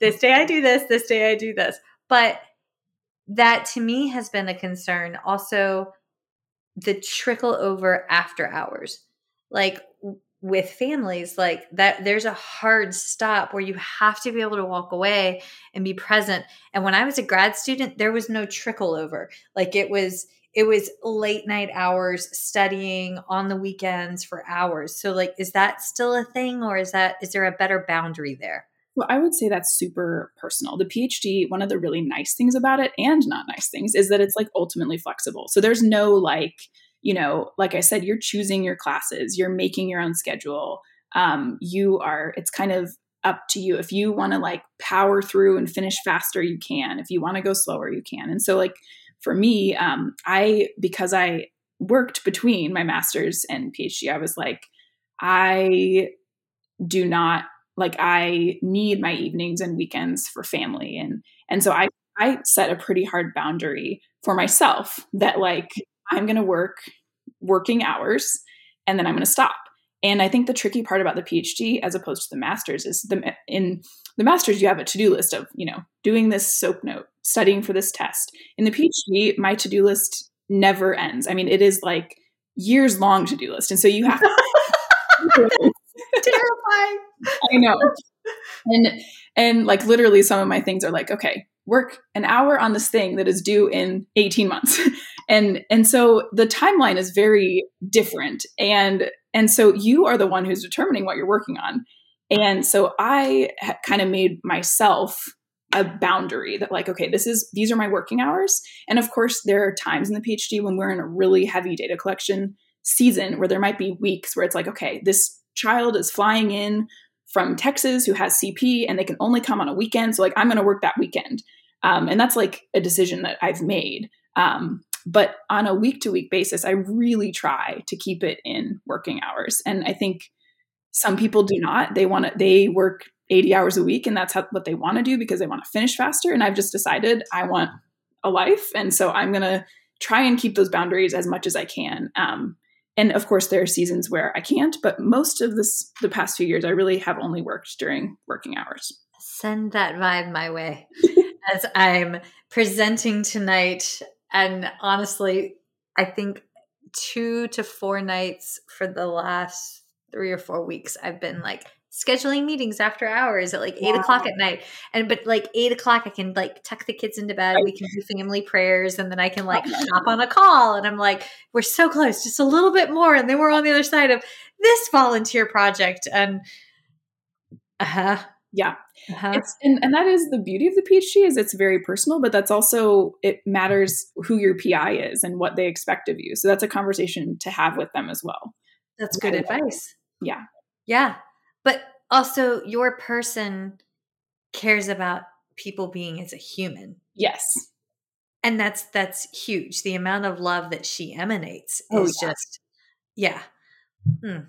this day I do this, this day I do this. But that to me has been a concern. Also, the trickle over after hours, like with families like that there's a hard stop where you have to be able to walk away and be present and when i was a grad student there was no trickle over like it was it was late night hours studying on the weekends for hours so like is that still a thing or is that is there a better boundary there well, I would say that's super personal. The PhD, one of the really nice things about it and not nice things is that it's like ultimately flexible. So there's no like, you know, like I said, you're choosing your classes, you're making your own schedule. Um, you are, it's kind of up to you. If you want to like power through and finish faster, you can. If you want to go slower, you can. And so, like, for me, um, I, because I worked between my master's and PhD, I was like, I do not like I need my evenings and weekends for family and and so I I set a pretty hard boundary for myself that like I'm going to work working hours and then I'm going to stop. And I think the tricky part about the PhD as opposed to the master's is the in the master's you have a to-do list of, you know, doing this soap note, studying for this test. In the PhD, my to-do list never ends. I mean, it is like years long to-do list. And so you have terrifying. I know. And and like literally some of my things are like, okay, work an hour on this thing that is due in 18 months and and so the timeline is very different and and so you are the one who's determining what you're working on and so i kind of made myself a boundary that like okay this is these are my working hours and of course there are times in the phd when we're in a really heavy data collection season where there might be weeks where it's like okay this child is flying in from Texas who has CP and they can only come on a weekend. So, like, I'm going to work that weekend. Um, and that's like a decision that I've made. Um, but on a week to week basis, I really try to keep it in working hours. And I think some people do not. They want to, they work 80 hours a week and that's how, what they want to do because they want to finish faster. And I've just decided I want a life. And so I'm going to try and keep those boundaries as much as I can. Um, and of course, there are seasons where I can't, but most of this, the past few years, I really have only worked during working hours. Send that vibe my way as I'm presenting tonight and honestly, I think two to four nights for the last three or four weeks, I've been like scheduling meetings after hours at like eight wow. o'clock at night. And but like eight o'clock, I can like tuck the kids into bed. We can do family prayers, and then I can like hop on a call. And I'm like, we're so close, just a little bit more, and then we're on the other side of this volunteer project. And uh huh, yeah. Uh-huh. It's and, and that is the beauty of the PhD is it's very personal, but that's also it matters who your PI is and what they expect of you. So that's a conversation to have with them as well. That's good advice. Yeah. Yeah. But also your person cares about people being as a human. Yes. And that's that's huge. The amount of love that she emanates oh, is yeah. just yeah. Hmm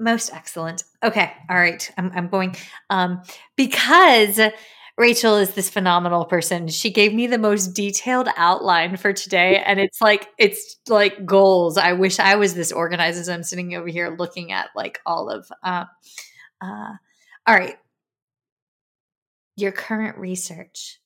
most excellent. Okay, all right. I'm I'm going um because Rachel is this phenomenal person. She gave me the most detailed outline for today and it's like it's like goals. I wish I was this organized as I'm sitting over here looking at like all of uh uh all right. your current research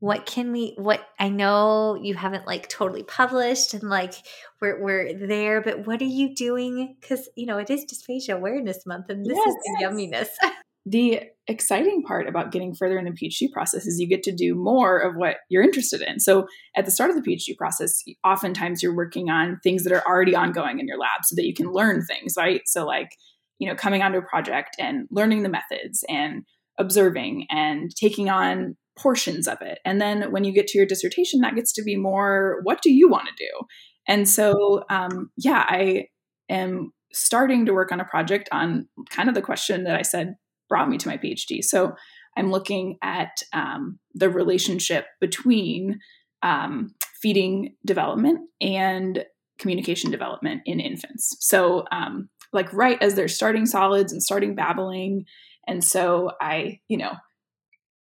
what can we what i know you haven't like totally published and like we're, we're there but what are you doing because you know it is dysphagia awareness month and this Yes, is the yes. yumminess the exciting part about getting further in the PhD process is you get to do more of what you're interested in. So at the start of the PhD process, oftentimes you're working on things that are already ongoing in your lab so that you can learn things, right? So like, you know, coming onto a project and learning the methods and observing and taking on portions of it. And then when you get to your dissertation, that gets to be more what do you want to do? And so, um, yeah, I am starting to work on a project on kind of the question that I said brought me to my PhD. So I'm looking at um, the relationship between um, feeding development and communication development in infants. So, um, like right as they're starting solids and starting babbling, and so I, you know,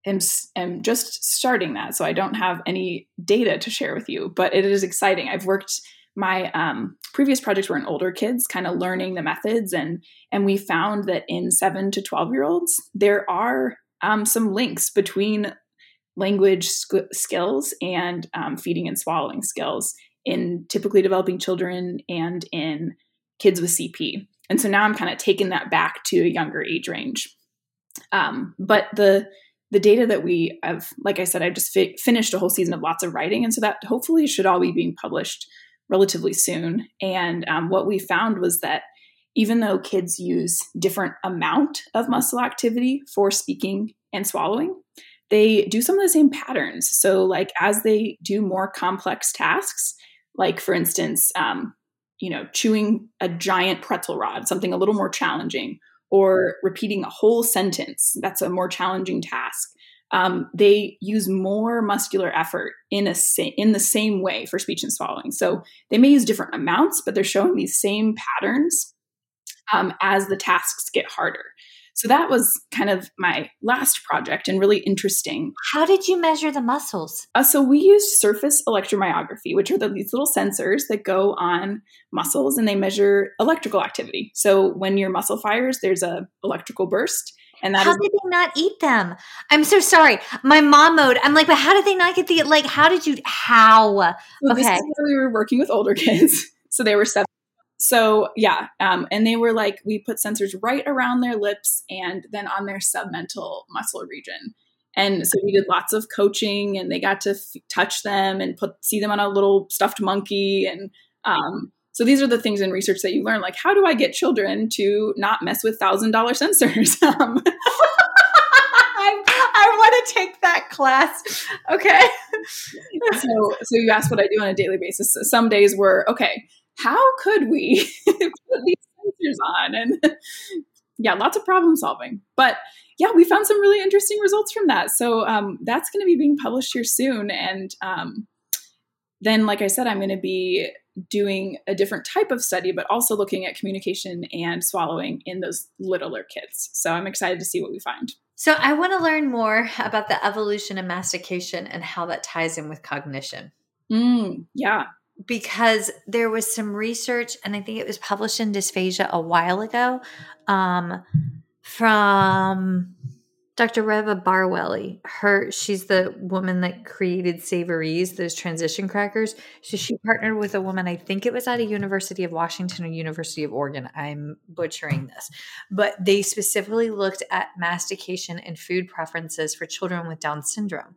am am just starting that. So I don't have any data to share with you, but it is exciting. I've worked my um, previous projects were in older kids, kind of learning the methods, and and we found that in seven to twelve year olds there are um, some links between language sk- skills and um, feeding and swallowing skills in typically developing children and in kids with CP. And so now I'm kind of taking that back to a younger age range. Um, but the the data that we have, like I said, I've just fi- finished a whole season of lots of writing, and so that hopefully should all be being published relatively soon. And um, what we found was that even though kids use different amount of muscle activity for speaking and swallowing, they do some of the same patterns. So, like as they do more complex tasks, like for instance, um, you know, chewing a giant pretzel rod, something a little more challenging, or repeating a whole sentence, that's a more challenging task. Um, they use more muscular effort in a sa- in the same way for speech and swallowing. So they may use different amounts, but they're showing these same patterns um, as the tasks get harder. So that was kind of my last project and really interesting. how did you measure the muscles Uh, so we used surface electromyography, which are the, these little sensors that go on muscles and they measure electrical activity. So when your muscle fires, there's a electrical burst, and that how is did they not eat them i'm so sorry my mom mode i'm like but how did they not get the like how did you how So Okay. we were working with older kids. So they were seven. So yeah, um, and they were like, we put sensors right around their lips and then on their submental muscle region. And so we did lots of coaching, and they got to f- touch them and put see them on a little stuffed monkey. And um, so these are the things in research that you learn, like how do I get children to not mess with thousand dollar sensors? Um, I, I want to take that class. Okay. so so you ask what I do on a daily basis. So some days were okay. How could we put these sensors on? And yeah, lots of problem solving. But yeah, we found some really interesting results from that. So um, that's going to be being published here soon. And um, then, like I said, I'm going to be doing a different type of study, but also looking at communication and swallowing in those littler kids. So I'm excited to see what we find. So I want to learn more about the evolution of mastication and how that ties in with cognition. Mm, yeah. Because there was some research, and I think it was published in Dysphagia a while ago, um, from Dr. Reva Barewal. Her, she's the woman that created Savorease, those transition crackers. So she partnered with a woman. I think it was at a University of Washington or University of Oregon. I'm butchering this, but they specifically looked at mastication and food preferences for children with Down syndrome,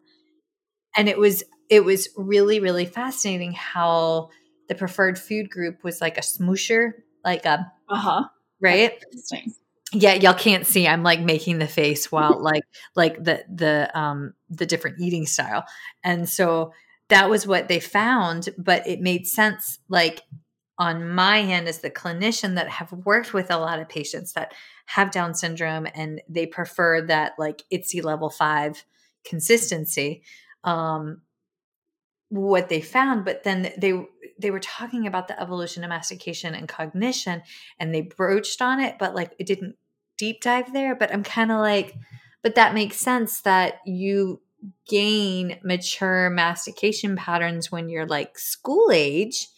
and it was it was really really fascinating how the preferred food group was like a smoosher, like a Uh huh. right Interesting. yeah y'all can't see i'm like making the face while like like the the um the different eating style and so that was what they found but it made sense like on my end as the clinician that have worked with a lot of patients that have down syndrome and they prefer that like IDDSI level 5 consistency um what they found but then they they were talking about the evolution of mastication and cognition and they broached on it but like it didn't deep dive there but i'm kind of like but that makes sense that you gain mature mastication patterns when you're like school age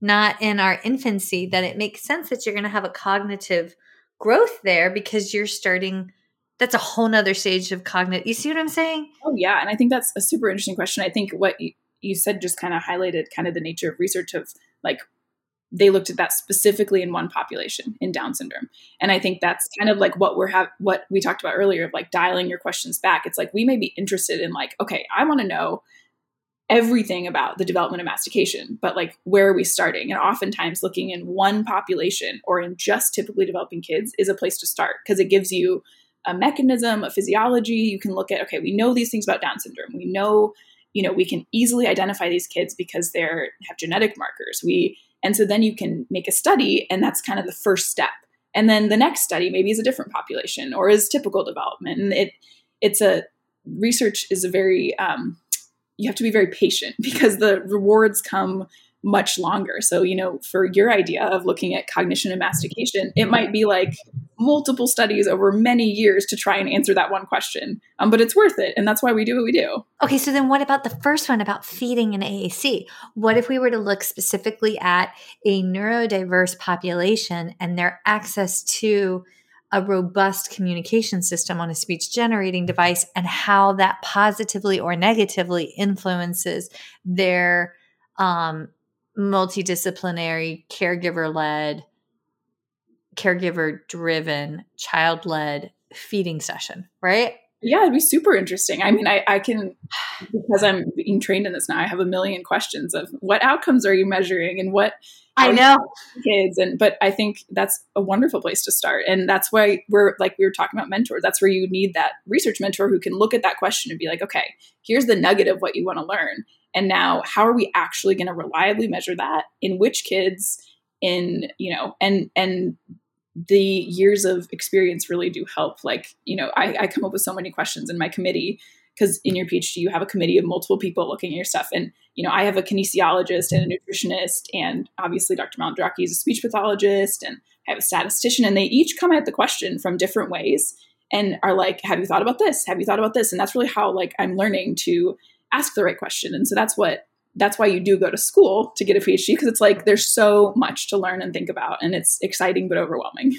not in our infancy that it makes sense that you're going to have a cognitive growth there because you're starting that's a whole nother stage of cognitive. You see what I'm saying? Oh yeah, and I think that's a super interesting question. I think what you, said just kind of highlighted kind of the nature of research of like they looked at that specifically in one population in Down syndrome, and I think that's kind of like what we're have what we talked about earlier of like dialing your questions back. It's like we may be interested in like okay, I want to know everything about the development of mastication, but like where are we starting? And oftentimes looking in one population or in just typically developing kids is a place to start because it gives you a mechanism, a physiology. You can look at, okay, we know these things about Down syndrome. We know, you know, we can easily identify these kids because they're have genetic markers. We and so then you can make a study, and that's kind of the first step. And then the next study maybe is a different population or is typical development. And it it's a research is a very um, you have to be very patient because the rewards come much longer. So, you know, for your idea of looking at cognition and mastication, it might be like multiple studies over many years to try and answer that one question. Um, but it's worth it. And that's why we do what we do. Okay. So then what about the first one about feeding an AAC? What if we were to look specifically at a neurodiverse population and their access to a robust communication system on a speech generating device and how that positively or negatively influences their um, multidisciplinary, caregiver led, caregiver driven, child led feeding session, right? Yeah, it'd be super interesting. I mean, I, I can, because I'm being trained in this now, I have a million questions of what outcomes are you measuring and what I know kids. And, but I think that's a wonderful place to start. And that's why we're like, we were talking about mentors. That's where you need that research mentor who can look at that question and be like, okay, here's the nugget of what you want to learn. And now how are we actually going to reliably measure that in which kids in, you know, and, and the years of experience really do help. Like, you know, I, I come up with so many questions in my committee because in your PhD you have a committee of multiple people looking at your stuff. And, you know, I have a kinesiologist and a nutritionist, and obviously Dr. Malandraki is a speech pathologist, and I have a statistician, and they each come at the question from different ways and are like, have you thought about this? Have you thought about this? And that's really how like I'm learning to ask the right question. And so that's what that's why you do go to school to get a PhD because it's like there's so much to learn and think about and it's exciting but overwhelming.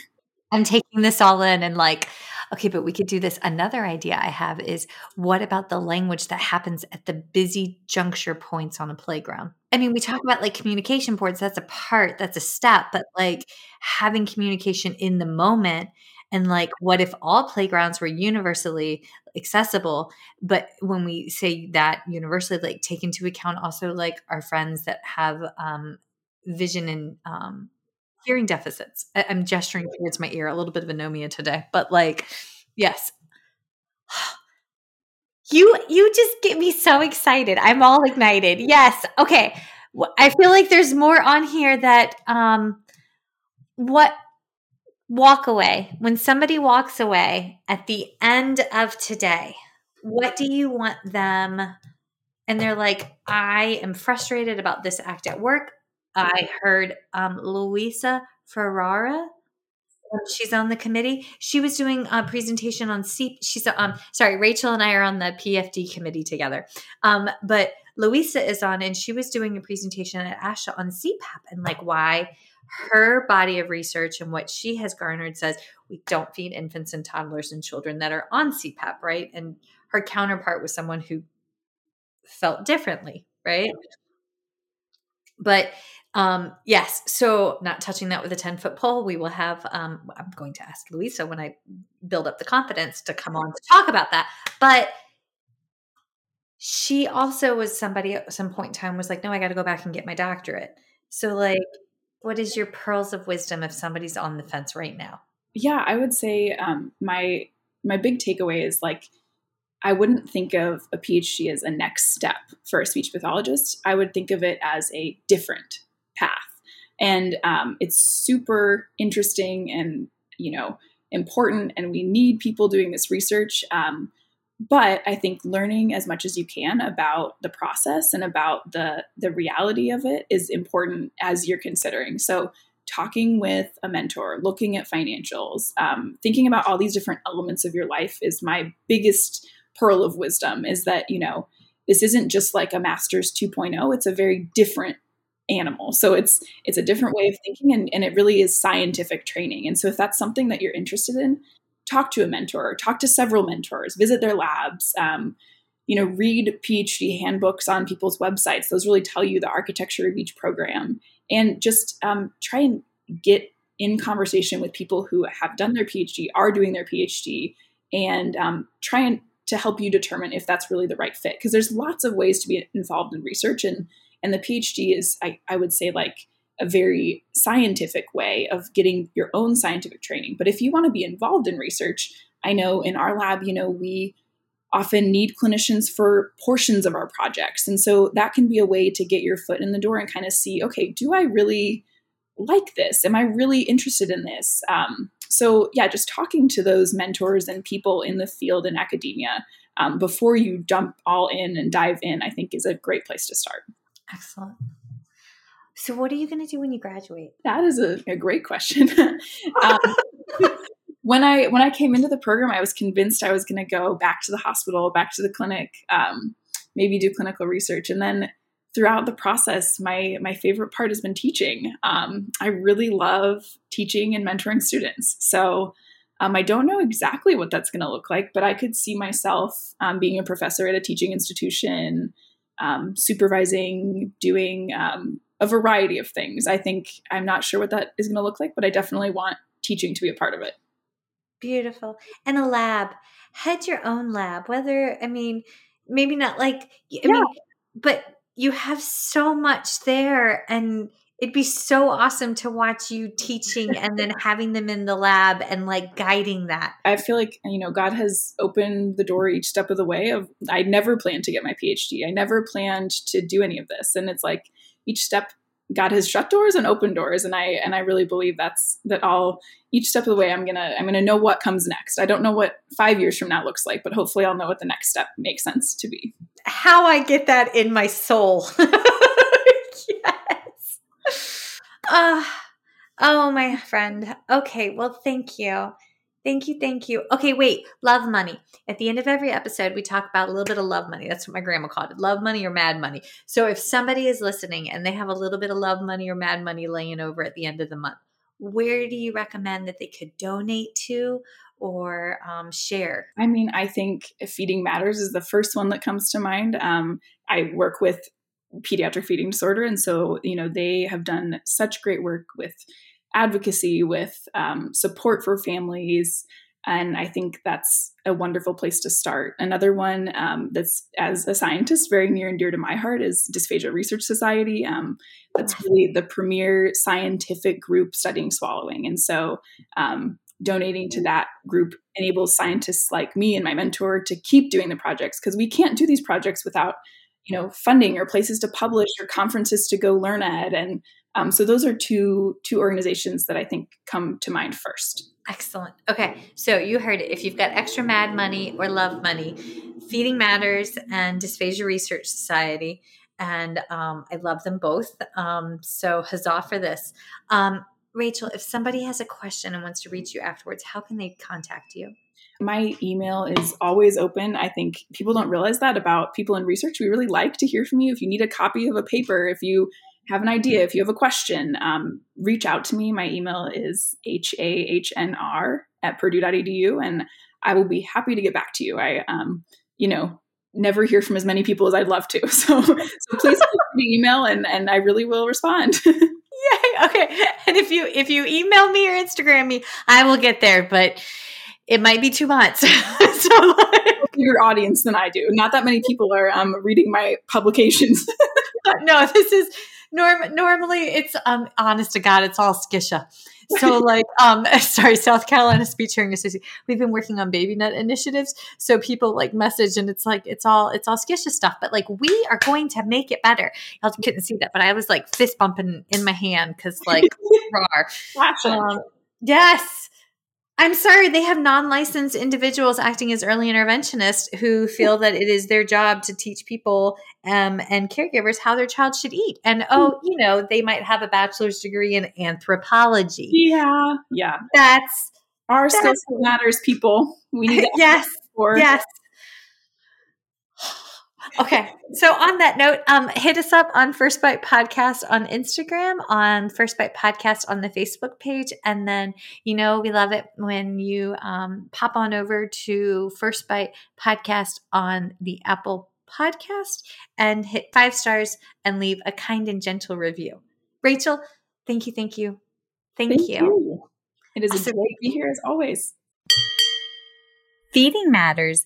I'm taking this all in and like, okay, but we could do this. Another idea I have is what about the language that happens at the busy juncture points on a playground? I mean, we talk about like communication boards, that's a part, that's a step, but like having communication in the moment and like what if all playgrounds were universally accessible? But when we say that universally like take into account also like our friends that have um, vision and um, hearing deficits. I- i'm gesturing towards my ear a little bit of anomia today but like yes. You you just get me so excited. I'm all ignited. Yes. Okay. I feel like there's more on here that um what walk away. When somebody walks away at the end of today, what do you want them? And they're like, I am frustrated about this act at work. I heard um, Louisa Ferrara. She's on the committee. She was doing a presentation on C. She's um sorry, Rachel and I are on the PFD committee together. Um, but Louisa is on, and she was doing a presentation at ASHA on CPAP and like why her body of research and what she has garnered says we don't feed infants and toddlers and children that are on CPAP, right? And her counterpart was someone who felt differently, right? But um, yes, so not touching that with a 10 foot pole, we will have, um, I'm going to ask Louisa when I build up the confidence to come on to talk about that. But she also was somebody at some point in time was like, no, I got to go back and get my doctorate. So, like, what is your pearls of wisdom if somebody's on the fence right now? Yeah, I would say um, my my big takeaway is like I wouldn't think of a PhD as a next step for a speech pathologist. I would think of it as a different path, and um, it's super interesting and you know important, and we need people doing this research. Um, but i think learning as much as you can about the process and about the the reality of it is important as you're considering. So talking with a mentor looking at financials um, thinking about all these different elements of your life is my biggest pearl of wisdom is that you know this isn't just like a master's 2.0 it's a very different animal. So it's it's a different way of thinking and, and it really is scientific training. And so if that's something that you're interested in talk to a mentor, talk to several mentors, visit their labs. Um, you know, read PhD handbooks on people's websites. Those really tell you the architecture of each program, and just um, try and get in conversation with people who have done their PhD, are doing their PhD, and um, try and to help you determine if that's really the right fit. Because there's lots of ways to be involved in research, and and the PhD is, I, I would say, like a very scientific way of getting your own scientific training. But if you want to be involved in research, I know in our lab, you know, we often need clinicians for portions of our projects. And so that can be a way to get your foot in the door and kind of see, okay, do I really like this? Am I really interested in this? Um, so, yeah, just talking to those mentors and people in the field in academia um, before you jump all in and dive in, I think is a great place to start. Excellent. So, what are you going to do when you graduate? That is a, a great question. um, when I when I came into the program, I was convinced I was going to go back to the hospital, back to the clinic, um, maybe do clinical research, and then throughout the process, my my favorite part has been teaching. Um, I really love teaching and mentoring students. So. Um, I don't know exactly what that's going to look like, but I could see myself um, being a professor at a teaching institution, um, supervising, doing um, a variety of things. I think I'm not sure what that is going to look like, but I definitely want teaching to be a part of it. Beautiful. And a lab. Head your own lab, whether, I mean, maybe not like, I yeah. mean, but you have so much there and it'd be so awesome to watch you teaching and then having them in the lab and like guiding that. I feel like, you know, God has opened the door each step of the way of I never planned to get my PhD. I never planned to do any of this. And it's like each step God has shut doors and opened doors, and I and I really believe that's that all each step of the way I'm gonna I'm gonna know what comes next. I don't know what five years from now looks like, but hopefully I'll know what the next step makes sense to be. How I get that in my soul. yes. Uh, oh, my friend. Okay, well, thank you. Thank you, thank you. Okay, wait, love money. At the end of every episode, we talk about a little bit of love money. That's what my grandma called it love money or mad money. So if somebody is listening and they have a little bit of love money or mad money laying over at the end of the month, where do you recommend that they could donate to or um, share? I mean, I think Feeding Matters is the first one that comes to mind. Um, I work with pediatric feeding disorder, and so, you know, they have done such great work with advocacy, with um, support for families. And I think that's a wonderful place to start. Another one um, that's, as a scientist, very near and dear to my heart is Dysphagia Research Society. Um, that's really the premier scientific group studying swallowing. And so, um, donating to that group enables scientists like me and my mentor to keep doing the projects because we can't do these projects without you know funding or places to publish or conferences to go learn at and um, so those are two two organizations that I think come to mind first. Excellent. Okay, so you heard it. If you've got extra mad money or love money, Feeding Matters and Dysphagia Research Society, and um, I love them both. Um, so huzzah for this. Um, Rachel, if somebody has a question and wants to reach you afterwards, how can they contact you? My email is always open. I think people don't realize that about people in research. We really like to hear from you. If you need a copy of a paper, if you have an idea, if you have a question, um, reach out to me. My email is hahnr at purdue.edu, and I will be happy to get back to you. I, um, you know, never hear from as many people as I'd love to. So, so please me email, and and I really will respond. Yay! Okay, and if you if you email me or Instagram me, I will get there, but it might be two months. so bigger audience than I do. Not that many people are um, reading my publications. no, this is norm normally it's um honest to God, it's all skisha. So like um sorry, South Carolina Speech Hearing Association. We've been working on BabyNet initiatives. So people like message and it's like it's all it's all skisha stuff. But like we are going to make it better. Y'all couldn't see that, but I was like fist bumping in my hand because like um, yes. I'm sorry, they have non licensed individuals acting as early interventionists who feel that it is their job to teach people um, and caregivers how their child should eat. And oh, you know, they might have a bachelor's degree in anthropology. Yeah. Yeah. That's our skills matters, people. We need yes. Yes. Okay. So on that note, um, hit us up on First Bite Podcast on Instagram, on First Bite Podcast on the Facebook page, and then you know we love it when you um, pop on over to First Bite Podcast on the Apple Podcast and hit five stars and leave a kind and gentle review. Rachel, thank you, thank you, thank, thank you. you. It is awesome. a joy to be here as always. Feeding Matters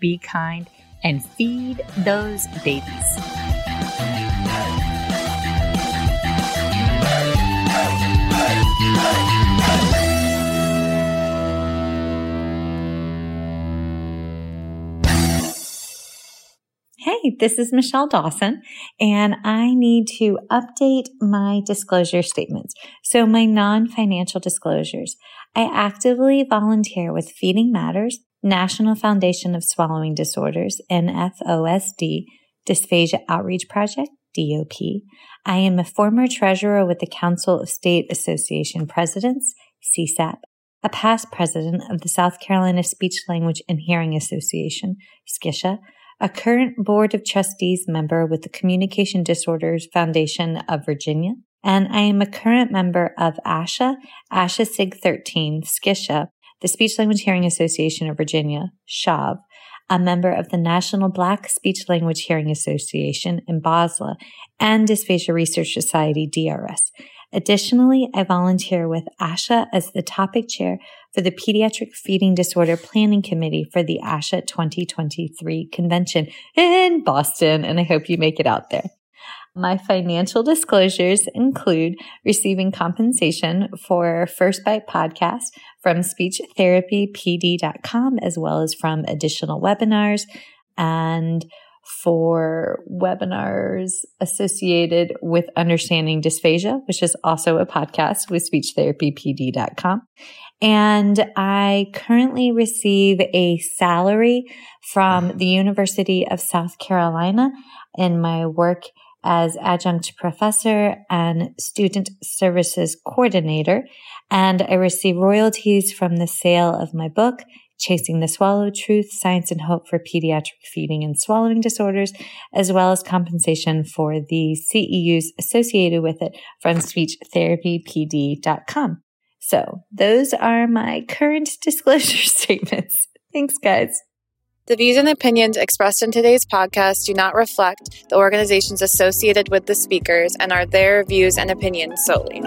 be kind, and feed those babies. Hey, this is Michelle Dawson, and I need to update my disclosure statements. So, my non financial disclosures. I actively volunteer with Feeding Matters, National Foundation of Swallowing Disorders, NFOSD, Dysphagia Outreach Project, DOP. I am a former treasurer with the Council of State Association Presidents, CSAP, a past president of the South Carolina Speech Language and Hearing Association, SCISHA, a current board of trustees member with the Communication Disorders Foundation of Virginia, and I am a current member of ASHA, ASHA SIG 13, SCISHA, the Speech Language Hearing Association of Virginia, SHAV, a member of the National Black Speech Language Hearing Association NBASLH, and Dysphagia Research Society, DRS. Additionally, I volunteer with ASHA as the topic chair for the Pediatric Feeding Disorder Planning Committee for the ASHA 2023 convention in Boston, and I hope you make it out there. My financial disclosures include receiving compensation for First Bite podcast from speechtherapypd.com, as well as from additional webinars and for webinars associated with understanding dysphagia, which is also a podcast with speechtherapypd.com. And I currently receive a salary from the University of South Carolina in my work as adjunct professor and student services coordinator. And I receive royalties from the sale of my book, Chasing the Swallow Truth, Science and Hope for Pediatric Feeding and Swallowing Disorders, as well as compensation for the CEUs associated with it from speechtherapypd.com. So those are my current disclosure statements. Thanks, guys. The views and opinions expressed in today's podcast do not reflect the organizations associated with the speakers and are their views and opinions solely.